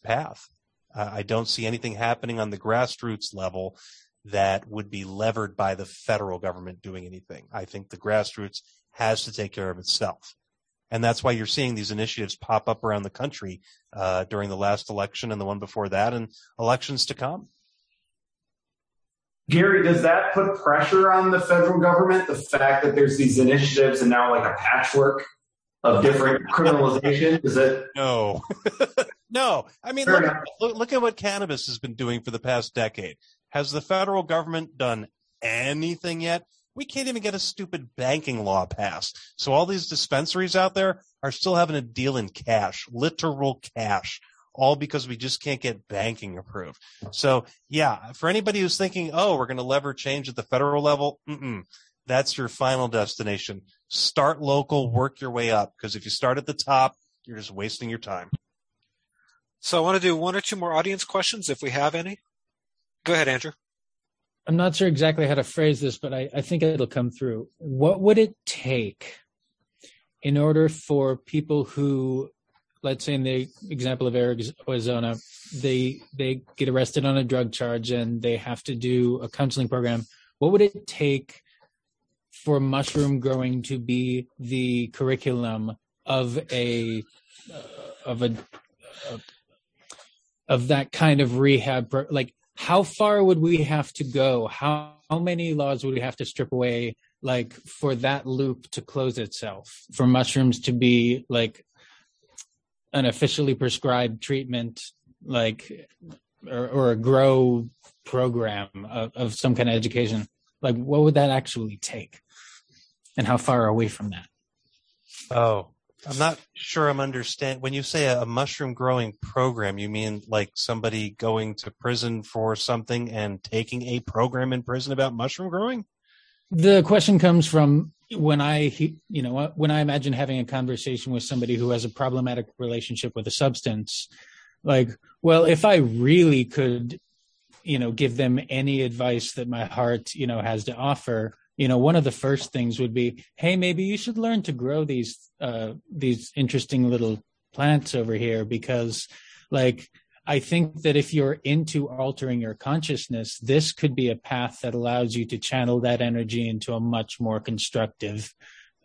path. Uh, I don't see anything happening on the grassroots level that would be levered by the federal government doing anything. I think the grassroots has to take care of itself. And that's why you're seeing these initiatives pop up around the country uh, during the last election and the one before that and elections to come. Gary, does that put pressure on the federal government? The fact that there's these initiatives and now like a patchwork of different criminalization? Is it? No, no. I mean, look, look, look, at what cannabis has been doing for the past decade. Has the federal government done anything yet? We can't even get a stupid banking law passed. So all these dispensaries out there are still having to deal in cash, literal cash, all because we just can't get banking approved. So yeah, for anybody who's thinking, oh, we're going to lever change at the federal level, that's your final destination. Start local, work your way up. Because if you start at the top, you're just wasting your time. So I want to do one or two more audience questions if we have any. Go ahead, Andrew. I'm not sure exactly how to phrase this, but I, I think it'll come through. What would it take in order for people who let's say in the example of Arizona, they they get arrested on a drug charge and they have to do a counseling program. What would it take for mushroom growing to be the curriculum of a of a of that kind of rehab? Like, how far would we have to go? How how many laws would we have to strip away? Like for that loop to close itself, for mushrooms to be like an officially prescribed treatment like or, or a grow program of, of, some kind of education like what would that actually take? And how far away from that? Oh i'm not sure i'm understand when you say a, a mushroom growing program you mean like somebody going to prison for something and taking a program in prison about mushroom growing? The question comes from when I, you know, when I imagine having a conversation with somebody who has a problematic relationship with a substance, like, well, if I really could, you know, give them any advice that my heart, you know, has to offer, you know, one of the first things would be, hey, maybe you should learn to grow these, uh, these interesting little plants over here because, like, I think that if you're into altering your consciousness, this could be a path that allows you to channel that energy into a much more constructive,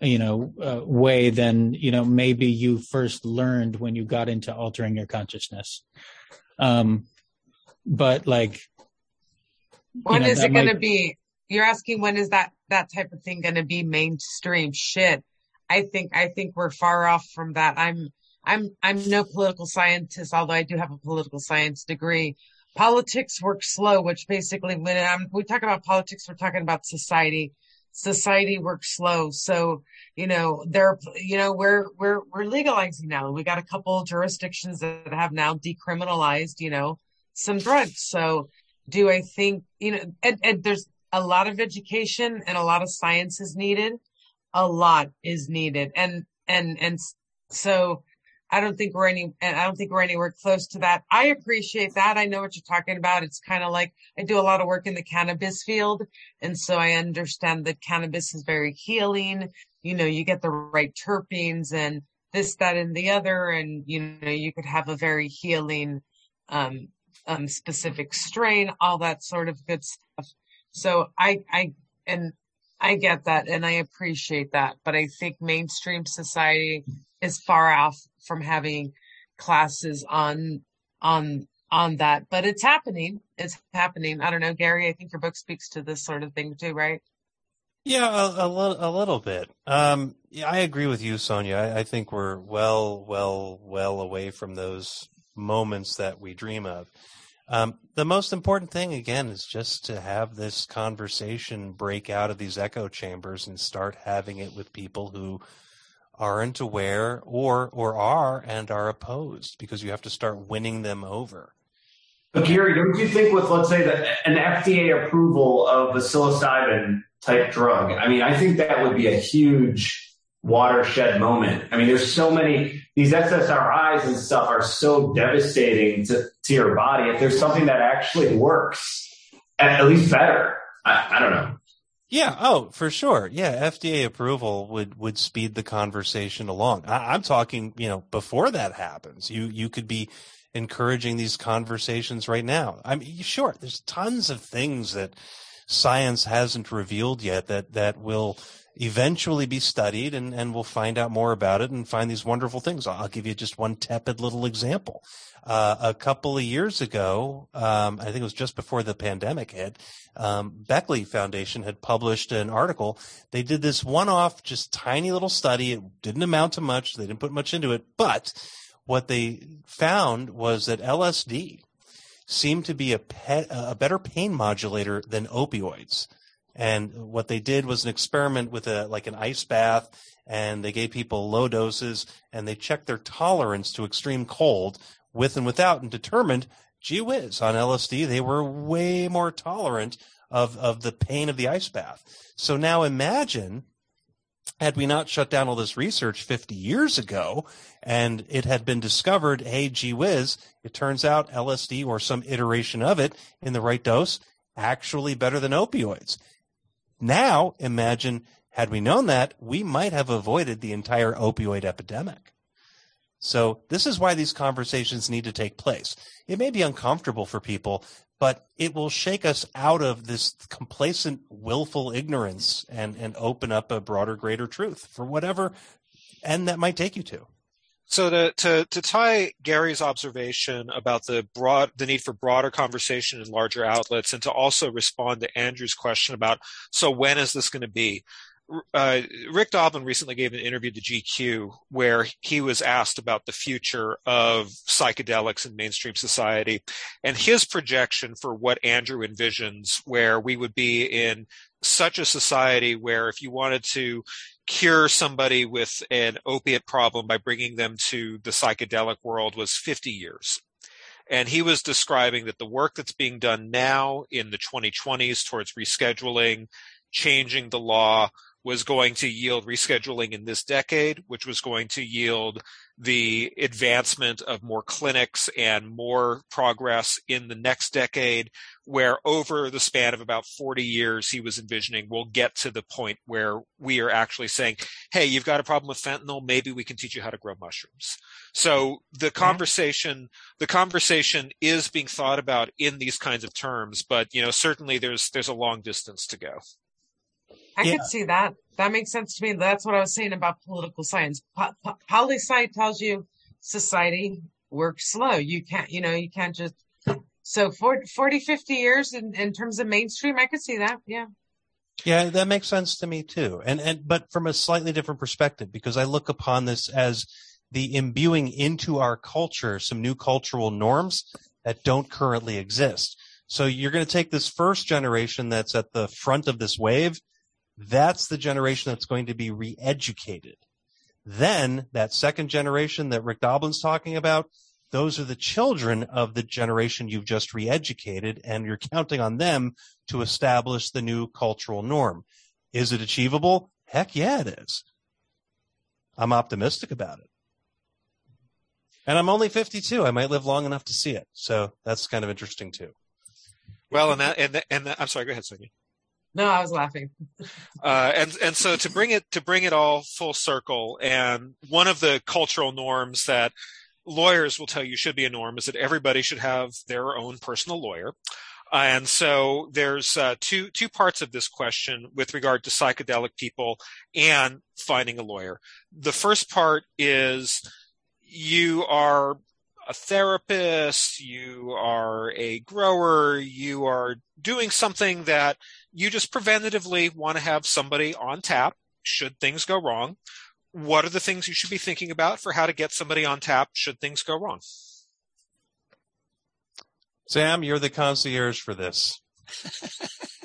you know, uh, way than, you know, maybe you first learned when you got into altering your consciousness. Um, but like, when know, is it going to be? You're asking when is that, that type of thing going to be mainstream shit? I think, I think we're far off from that. I'm, I'm I'm no political scientist, although I do have a political science degree. Politics work slow, which basically when I'm, we talk about politics, we're talking about society. Society works slow. So, you know, there, you know, we're, we're, we're legalizing now. We got a couple jurisdictions that have now decriminalized, you know, some drugs. So do I think, you know, and, and there's a lot of education and a lot of science is needed. A lot is needed. And, and, and so I don't think we're any, I don't think we're anywhere close to that. I appreciate that. I know what you're talking about. It's kind of like I do a lot of work in the cannabis field. And so I understand that cannabis is very healing. You know, you get the right terpenes and this, that, and the other. And, you know, you could have a very healing, um, um, specific strain, all that sort of good stuff. So I, I, and I get that and I appreciate that. But I think mainstream society is far off from having classes on on on that but it's happening. It's happening. I don't know gary i think your book speaks to this sort of thing too right? Yeah a, a, a little bit. Um yeah i agree with you sonia. I, I think we're well well well away from those moments that we dream of. Um, the most important thing again is just to have this conversation break out of these echo chambers and start having it with people who aren't aware or or are and are opposed because you have to start winning them over. But Gary, don't you think with let's say that an FDA approval of a psilocybin type drug, I mean, I think that would be a huge watershed moment. I mean, there's so many these SSRIs and stuff are so devastating to, to your body. If there's something that actually works, at, at least better. I, I don't know. Yeah. Oh, for sure. Yeah. FDA approval would, would speed the conversation along. I, I'm talking, you know, before that happens, you, you could be encouraging these conversations right now. I mean, sure, there's tons of things that science hasn't revealed yet that, that will eventually be studied and, and we'll find out more about it and find these wonderful things. I'll give you just one tepid little example. Uh, a couple of years ago, um, I think it was just before the pandemic hit, um, Beckley Foundation had published an article. They did this one-off, just tiny little study. It didn't amount to much. They didn't put much into it, but what they found was that LSD seemed to be a, a better pain modulator than opioids. And what they did was an experiment with a like an ice bath, and they gave people low doses, and they checked their tolerance to extreme cold with and without, and determined, gee whiz, on LSD they were way more tolerant of of the pain of the ice bath. So now imagine had we not shut down all this research 50 years ago and it had been discovered, hey, gee whiz, it turns out LSD or some iteration of it in the right dose actually better than opioids. Now, imagine had we known that, we might have avoided the entire opioid epidemic. So this is why these conversations need to take place. It may be uncomfortable for people, but it will shake us out of this complacent, willful ignorance and, and open up a broader, greater truth for whatever end that might take you to. So to, to, to tie Gary's observation about the broad the need for broader conversation in larger outlets, and to also respond to Andrew's question about so when is this going to be? Uh, Rick Doblin recently gave an interview to GQ where he was asked about the future of psychedelics in mainstream society and his projection for what Andrew envisions, where we would be in such a society where if you wanted to cure somebody with an opiate problem by bringing them to the psychedelic world was 50 years. And he was describing that the work that's being done now in the 2020s towards rescheduling, changing the law, was going to yield rescheduling in this decade, which was going to yield the advancement of more clinics and more progress in the next decade, where over the span of about 40 years, he was envisioning we'll get to the point where we are actually saying, Hey, you've got a problem with fentanyl. Maybe we can teach you how to grow mushrooms. So the mm-hmm. conversation, the conversation is being thought about in these kinds of terms, but you know, certainly there's, there's a long distance to go. I yeah. could see that. That makes sense to me. That's what I was saying about political science. Po- po- poli sci tells you society works slow. You can't, you know, you can't just. So 40, 40 50 years in, in terms of mainstream, I could see that. Yeah. Yeah, that makes sense to me too. And, and, but from a slightly different perspective, because I look upon this as the imbuing into our culture some new cultural norms that don't currently exist. So you're going to take this first generation that's at the front of this wave that's the generation that's going to be re-educated. Then that second generation that Rick Doblin's talking about, those are the children of the generation you've just re-educated and you're counting on them to establish the new cultural norm. Is it achievable? Heck yeah, it is. I'm optimistic about it. And I'm only 52. I might live long enough to see it. So that's kind of interesting too. Well, and that, and, and I'm sorry, go ahead, Sonia. No, I was laughing. uh, and and so to bring it to bring it all full circle, and one of the cultural norms that lawyers will tell you should be a norm is that everybody should have their own personal lawyer. And so there's uh, two two parts of this question with regard to psychedelic people and finding a lawyer. The first part is you are a therapist, you are a grower, you are doing something that you just preventatively want to have somebody on tap should things go wrong. What are the things you should be thinking about for how to get somebody on tap should things go wrong? Sam, you're the concierge for this.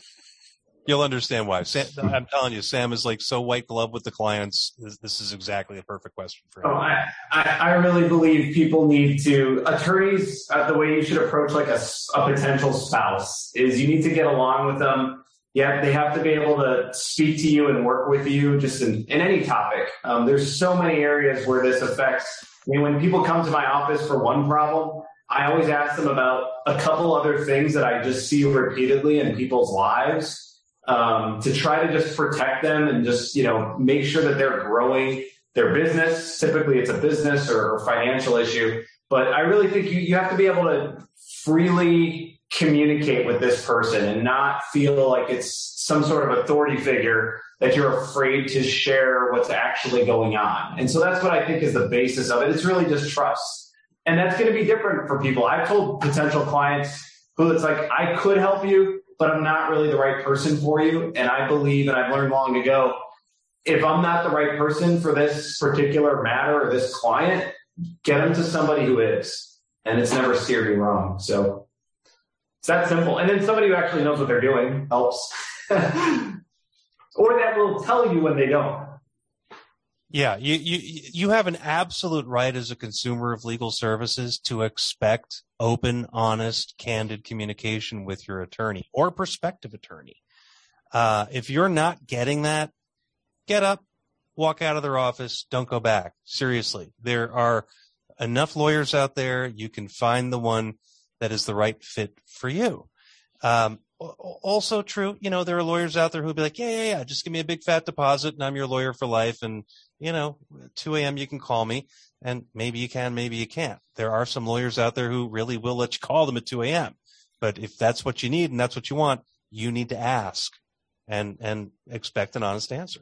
You'll understand why. Sam, I'm telling you, Sam is like so white glove with the clients. This, this is exactly the perfect question for him. Oh, I, I, I really believe people need to attorneys. Uh, the way you should approach like a, a potential spouse is you need to get along with them. Yeah, they have to be able to speak to you and work with you just in, in any topic. Um, there's so many areas where this affects. I mean, when people come to my office for one problem, I always ask them about a couple other things that I just see repeatedly in people's lives um, to try to just protect them and just you know make sure that they're growing their business. Typically, it's a business or financial issue, but I really think you, you have to be able to freely communicate with this person and not feel like it's some sort of authority figure that you're afraid to share what's actually going on. And so that's what I think is the basis of it. It's really just trust. And that's going to be different for people. I've told potential clients who it's like, I could help you, but I'm not really the right person for you. And I believe, and I've learned long ago, if I'm not the right person for this particular matter or this client, get them to somebody who is. And it's never steered me wrong. So it's that simple. And then somebody who actually knows what they're doing helps. or that will tell you when they don't. Yeah, you, you you have an absolute right as a consumer of legal services to expect open, honest, candid communication with your attorney or prospective attorney. Uh, if you're not getting that, get up, walk out of their office, don't go back. Seriously, there are enough lawyers out there. You can find the one that is the right fit for you. Um, also true, you know, there are lawyers out there who'll be like, yeah, yeah, yeah, just give me a big fat deposit and I'm your lawyer for life. And, you know, 2 a.m. you can call me and maybe you can, maybe you can't. There are some lawyers out there who really will let you call them at 2 a.m. But if that's what you need and that's what you want, you need to ask and, and expect an honest answer.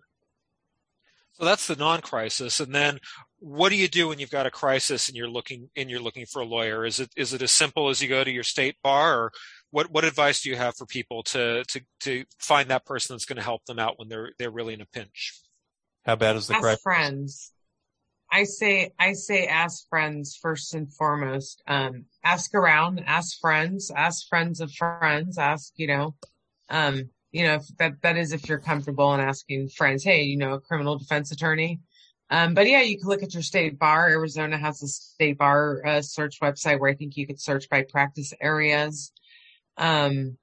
So that's the non-crisis. And then what do you do when you've got a crisis and you're looking and you're looking for a lawyer? Is it is it as simple as you go to your state bar or what what advice do you have for people to to to find that person that's going to help them out when they're they're really in a pinch? How bad is the ask crisis? friends. I say I say ask friends first and foremost. Um, ask around, ask friends, ask friends of friends, ask you know, um, you know if that that is if you're comfortable in asking friends. Hey, you know, a criminal defense attorney. Um, but yeah, you can look at your state bar. Arizona has a state bar uh, search website where I think you could search by practice areas. Um,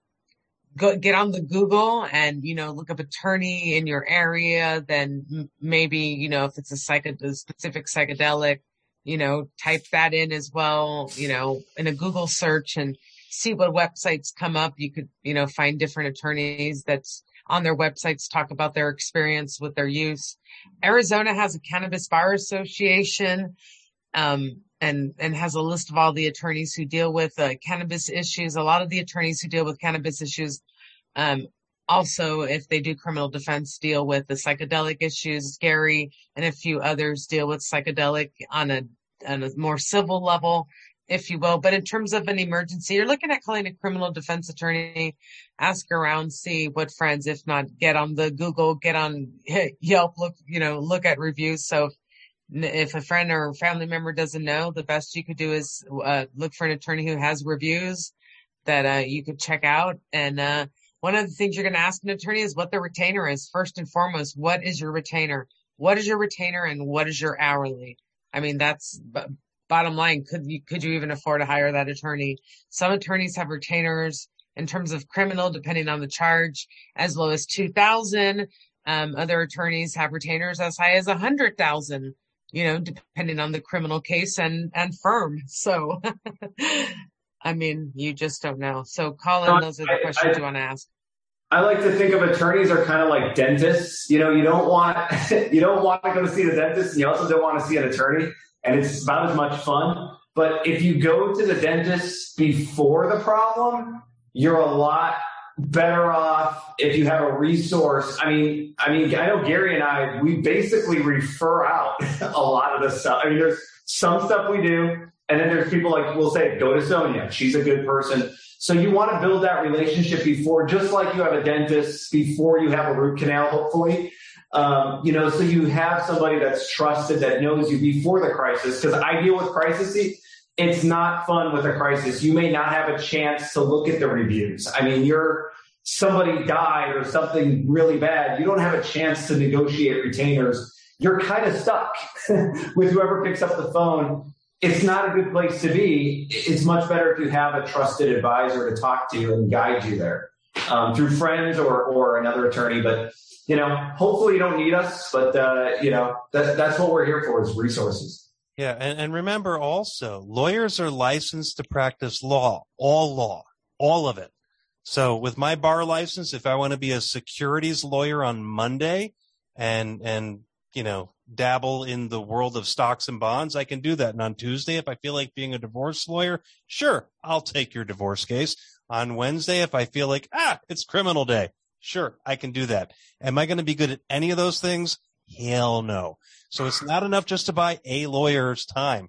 go get on the Google and you know look up attorney in your area. Then maybe you know if it's a a specific psychedelic, you know type that in as well. You know in a Google search and see what websites come up. You could you know find different attorneys that's on their websites talk about their experience with their use. Arizona has a cannabis bar association. Um, and and has a list of all the attorneys who deal with uh, cannabis issues. A lot of the attorneys who deal with cannabis issues, um, also if they do criminal defense, deal with the psychedelic issues. Gary and a few others deal with psychedelic on a on a more civil level, if you will. But in terms of an emergency, you're looking at calling a criminal defense attorney. Ask around, see what friends. If not, get on the Google, get on Yelp. Look, you know, look at reviews. So if a friend or family member doesn't know, the best you could do is uh, look for an attorney who has reviews that uh, you could check out. And uh, one of the things you're going to ask an attorney is what the retainer is. First and foremost, what is your retainer? What is your retainer and what is your hourly? I mean, that's b- bottom line. Could you could you even afford to hire that attorney? Some attorneys have retainers in terms of criminal, depending on the charge, as low as two thousand. Um, other attorneys have retainers as high as a hundred thousand you know, depending on the criminal case and, and firm. So, I mean, you just don't know. So, Colin, those are the I- questions I- you want to ask. I like to think of attorneys are kind of like dentists. You know, you don't want you don't want to go to see the dentist, and you also don't want to see an attorney, and it's about as much fun. But if you go to the dentist before the problem, you're a lot better off if you have a resource. I mean, I mean, I know Gary and I we basically refer out a lot of the stuff. I mean, there's some stuff we do, and then there's people like we'll say, go to Sonia. She's a good person. So you want to build that relationship before, just like you have a dentist before you have a root canal, hopefully. Um, you know, so you have somebody that's trusted that knows you before the crisis. Because I deal with crises. It's not fun with a crisis. You may not have a chance to look at the reviews. I mean, you're somebody died or something really bad, you don't have a chance to negotiate retainers. You're kind of stuck with whoever picks up the phone. It's not a good place to be. It's much better if you have a trusted advisor to talk to and guide you there um, through friends or, or another attorney. But, you know, hopefully you don't need us, but, uh, you know, that, that's what we're here for is resources. Yeah. And, and remember also, lawyers are licensed to practice law, all law, all of it. So with my bar license, if I want to be a securities lawyer on Monday and, and, you know, dabble in the world of stocks and bonds, I can do that. And on Tuesday, if I feel like being a divorce lawyer, sure, I'll take your divorce case. On Wednesday, if I feel like, ah, it's criminal day, sure, I can do that. Am I going to be good at any of those things? Hell no. So it's not enough just to buy a lawyer's time.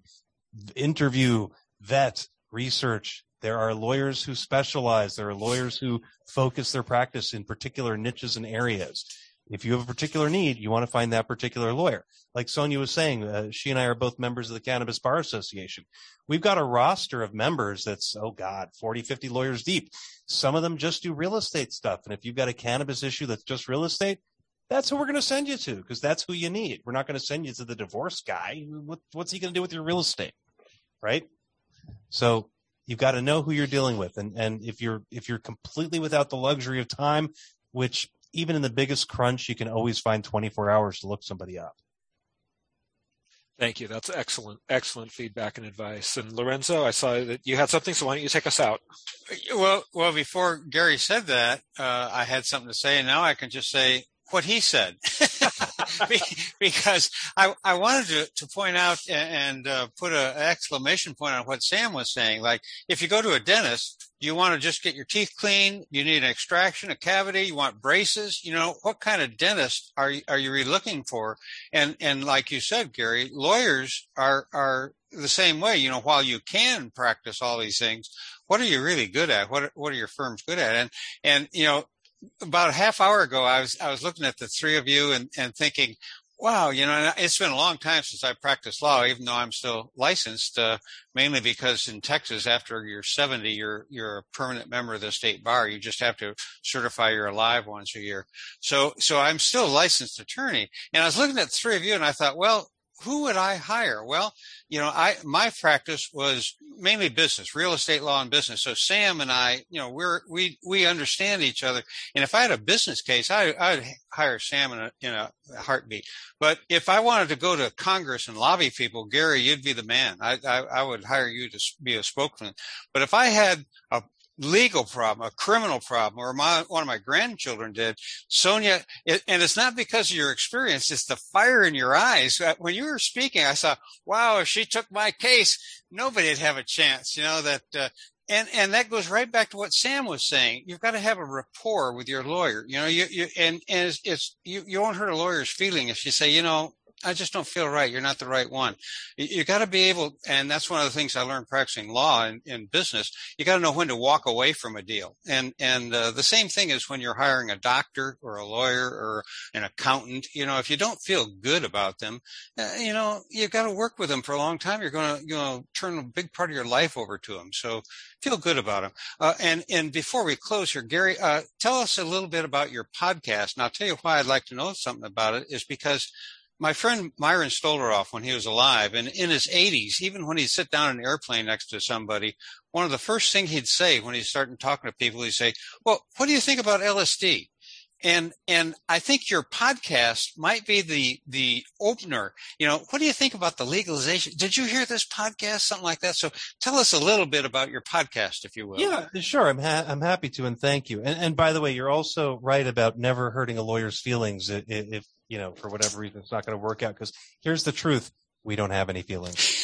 Interview, vet, research, there are lawyers who specialize. There are lawyers who focus their practice in particular niches and areas. If you have a particular need, you want to find that particular lawyer. Like Sonia was saying, uh, she and I are both members of the Cannabis Bar Association. We've got a roster of members that's, oh God, 40, 50 lawyers deep. Some of them just do real estate stuff. And if you've got a cannabis issue that's just real estate, that's who we're going to send you to because that's who you need. We're not going to send you to the divorce guy. What, what's he going to do with your real estate? Right? So You've got to know who you're dealing with. And, and if you're, if you're completely without the luxury of time, which even in the biggest crunch, you can always find 24 hours to look somebody up. Thank you. That's excellent, excellent feedback and advice. And Lorenzo, I saw that you had something, so why don't you take us out? Well, well, before Gary said that, uh, I had something to say, and now I can just say what he said because I, I wanted to, to point out and uh, put an exclamation point on what Sam was saying. Like, if you go to a dentist, you want to just get your teeth clean? You need an extraction, a cavity. You want braces. You know, what kind of dentist are you, are you really looking for? And and like you said, Gary, lawyers are are the same way. You know, while you can practice all these things, what are you really good at? What what are your firms good at? And and you know, about a half hour ago, I was I was looking at the three of you and, and thinking, wow, you know, it's been a long time since I practiced law, even though I'm still licensed. Uh, mainly because in Texas, after you're 70, you're you're a permanent member of the state bar. You just have to certify you're alive once a year. So so I'm still a licensed attorney, and I was looking at three of you, and I thought, well, who would I hire? Well, you know, I my practice was mainly business, real estate law and business. So Sam and I, you know, we're we we understand each other. And if I had a business case, I I'd hire Sam in a in a heartbeat. But if I wanted to go to Congress and lobby people, Gary, you'd be the man. I I, I would hire you to be a spokesman. But if I had a legal problem, a criminal problem, or my, one of my grandchildren did. Sonia, it, and it's not because of your experience, it's the fire in your eyes. Uh, when you were speaking, I thought, wow, if she took my case, nobody'd have a chance, you know, that, uh, and, and that goes right back to what Sam was saying. You've got to have a rapport with your lawyer, you know, you, you, and, and it's, it's you, you won't hurt a lawyer's feeling if you say, you know, I just don't feel right. You're not the right one. You, you got to be able, and that's one of the things I learned practicing law in, in business. You got to know when to walk away from a deal. And, and, uh, the same thing is when you're hiring a doctor or a lawyer or an accountant. You know, if you don't feel good about them, uh, you know, you've got to work with them for a long time. You're going to, you know, turn a big part of your life over to them. So feel good about them. Uh, and, and before we close here, Gary, uh, tell us a little bit about your podcast. And I'll tell you why I'd like to know something about it is because my friend Myron Stolaroff, when he was alive and in his 80s, even when he'd sit down in an airplane next to somebody, one of the first things he'd say when he'd start talking to people, he'd say, well, what do you think about LSD? And, and I think your podcast might be the, the opener. You know, what do you think about the legalization? Did you hear this podcast? Something like that. So tell us a little bit about your podcast, if you will. Yeah, sure. I'm, ha- I'm happy to. And thank you. And, and by the way, you're also right about never hurting a lawyer's feelings if you know, for whatever reason, it's not going to work out. Because here's the truth: we don't have any feelings.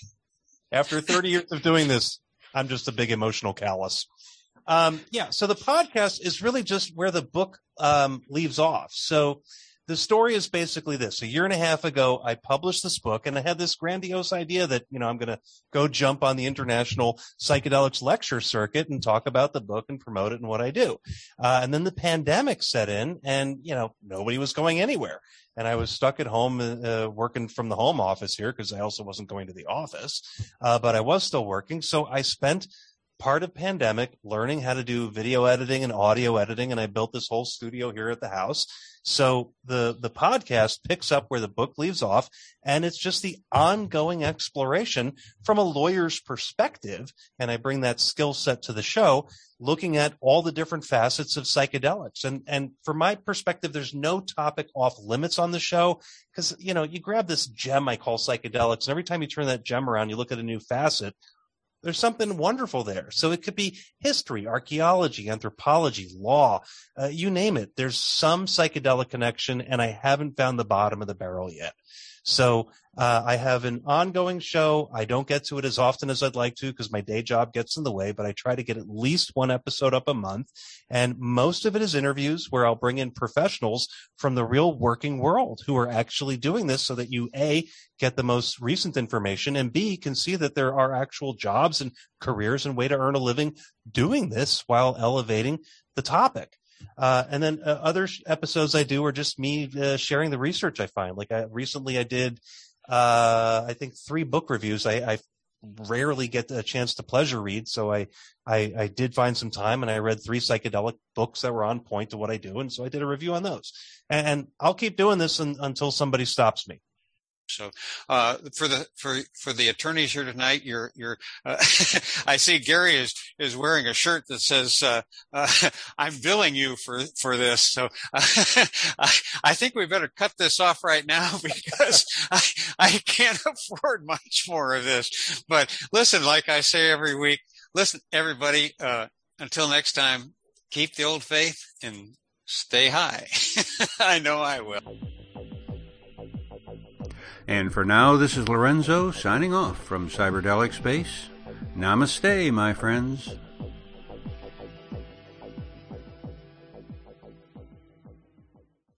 After 30 years of doing this, I'm just a big emotional callus. Um, yeah. So the podcast is really just where the book um, leaves off. So the story is basically this. A year and a half ago, I published this book and I had this grandiose idea that, you know, I'm going to go jump on the international psychedelics lecture circuit and talk about the book and promote it and what I do. Uh, and then the pandemic set in and, you know, nobody was going anywhere. And I was stuck at home, uh, working from the home office here because I also wasn't going to the office. Uh, but I was still working. So I spent part of pandemic, learning how to do video editing and audio editing, and I built this whole studio here at the house. So the the podcast picks up where the book leaves off, and it's just the ongoing exploration from a lawyer's perspective. And I bring that skill set to the show, looking at all the different facets of psychedelics. And and from my perspective, there's no topic off limits on the show because you know you grab this gem I call psychedelics, and every time you turn that gem around, you look at a new facet there's something wonderful there. So it could be history, archaeology, anthropology, law, uh, you name it. There's some psychedelic connection, and I haven't found the bottom of the barrel yet. So uh, I have an ongoing show. I don't get to it as often as I'd like to because my day job gets in the way, but I try to get at least one episode up a month. And most of it is interviews where I'll bring in professionals from the real working world who are actually doing this so that you A, get the most recent information and B, can see that there are actual jobs and careers and way to earn a living doing this while elevating the topic. Uh, and then uh, other sh- episodes I do are just me uh, sharing the research I find. Like I recently I did, uh, I think three book reviews. I, I, rarely get a chance to pleasure read, so I, I, I did find some time and I read three psychedelic books that were on point to what I do, and so I did a review on those. And, and I'll keep doing this un, until somebody stops me. So, uh, for the for for the attorneys here tonight, you're you're. Uh, I see Gary is is wearing a shirt that says uh, uh "I'm billing you for for this." So, I, I think we better cut this off right now because I I can't afford much more of this. But listen, like I say every week, listen, everybody. Uh, until next time, keep the old faith and stay high. I know I will. And for now, this is Lorenzo signing off from Cyberdelic Space. Namaste, my friends.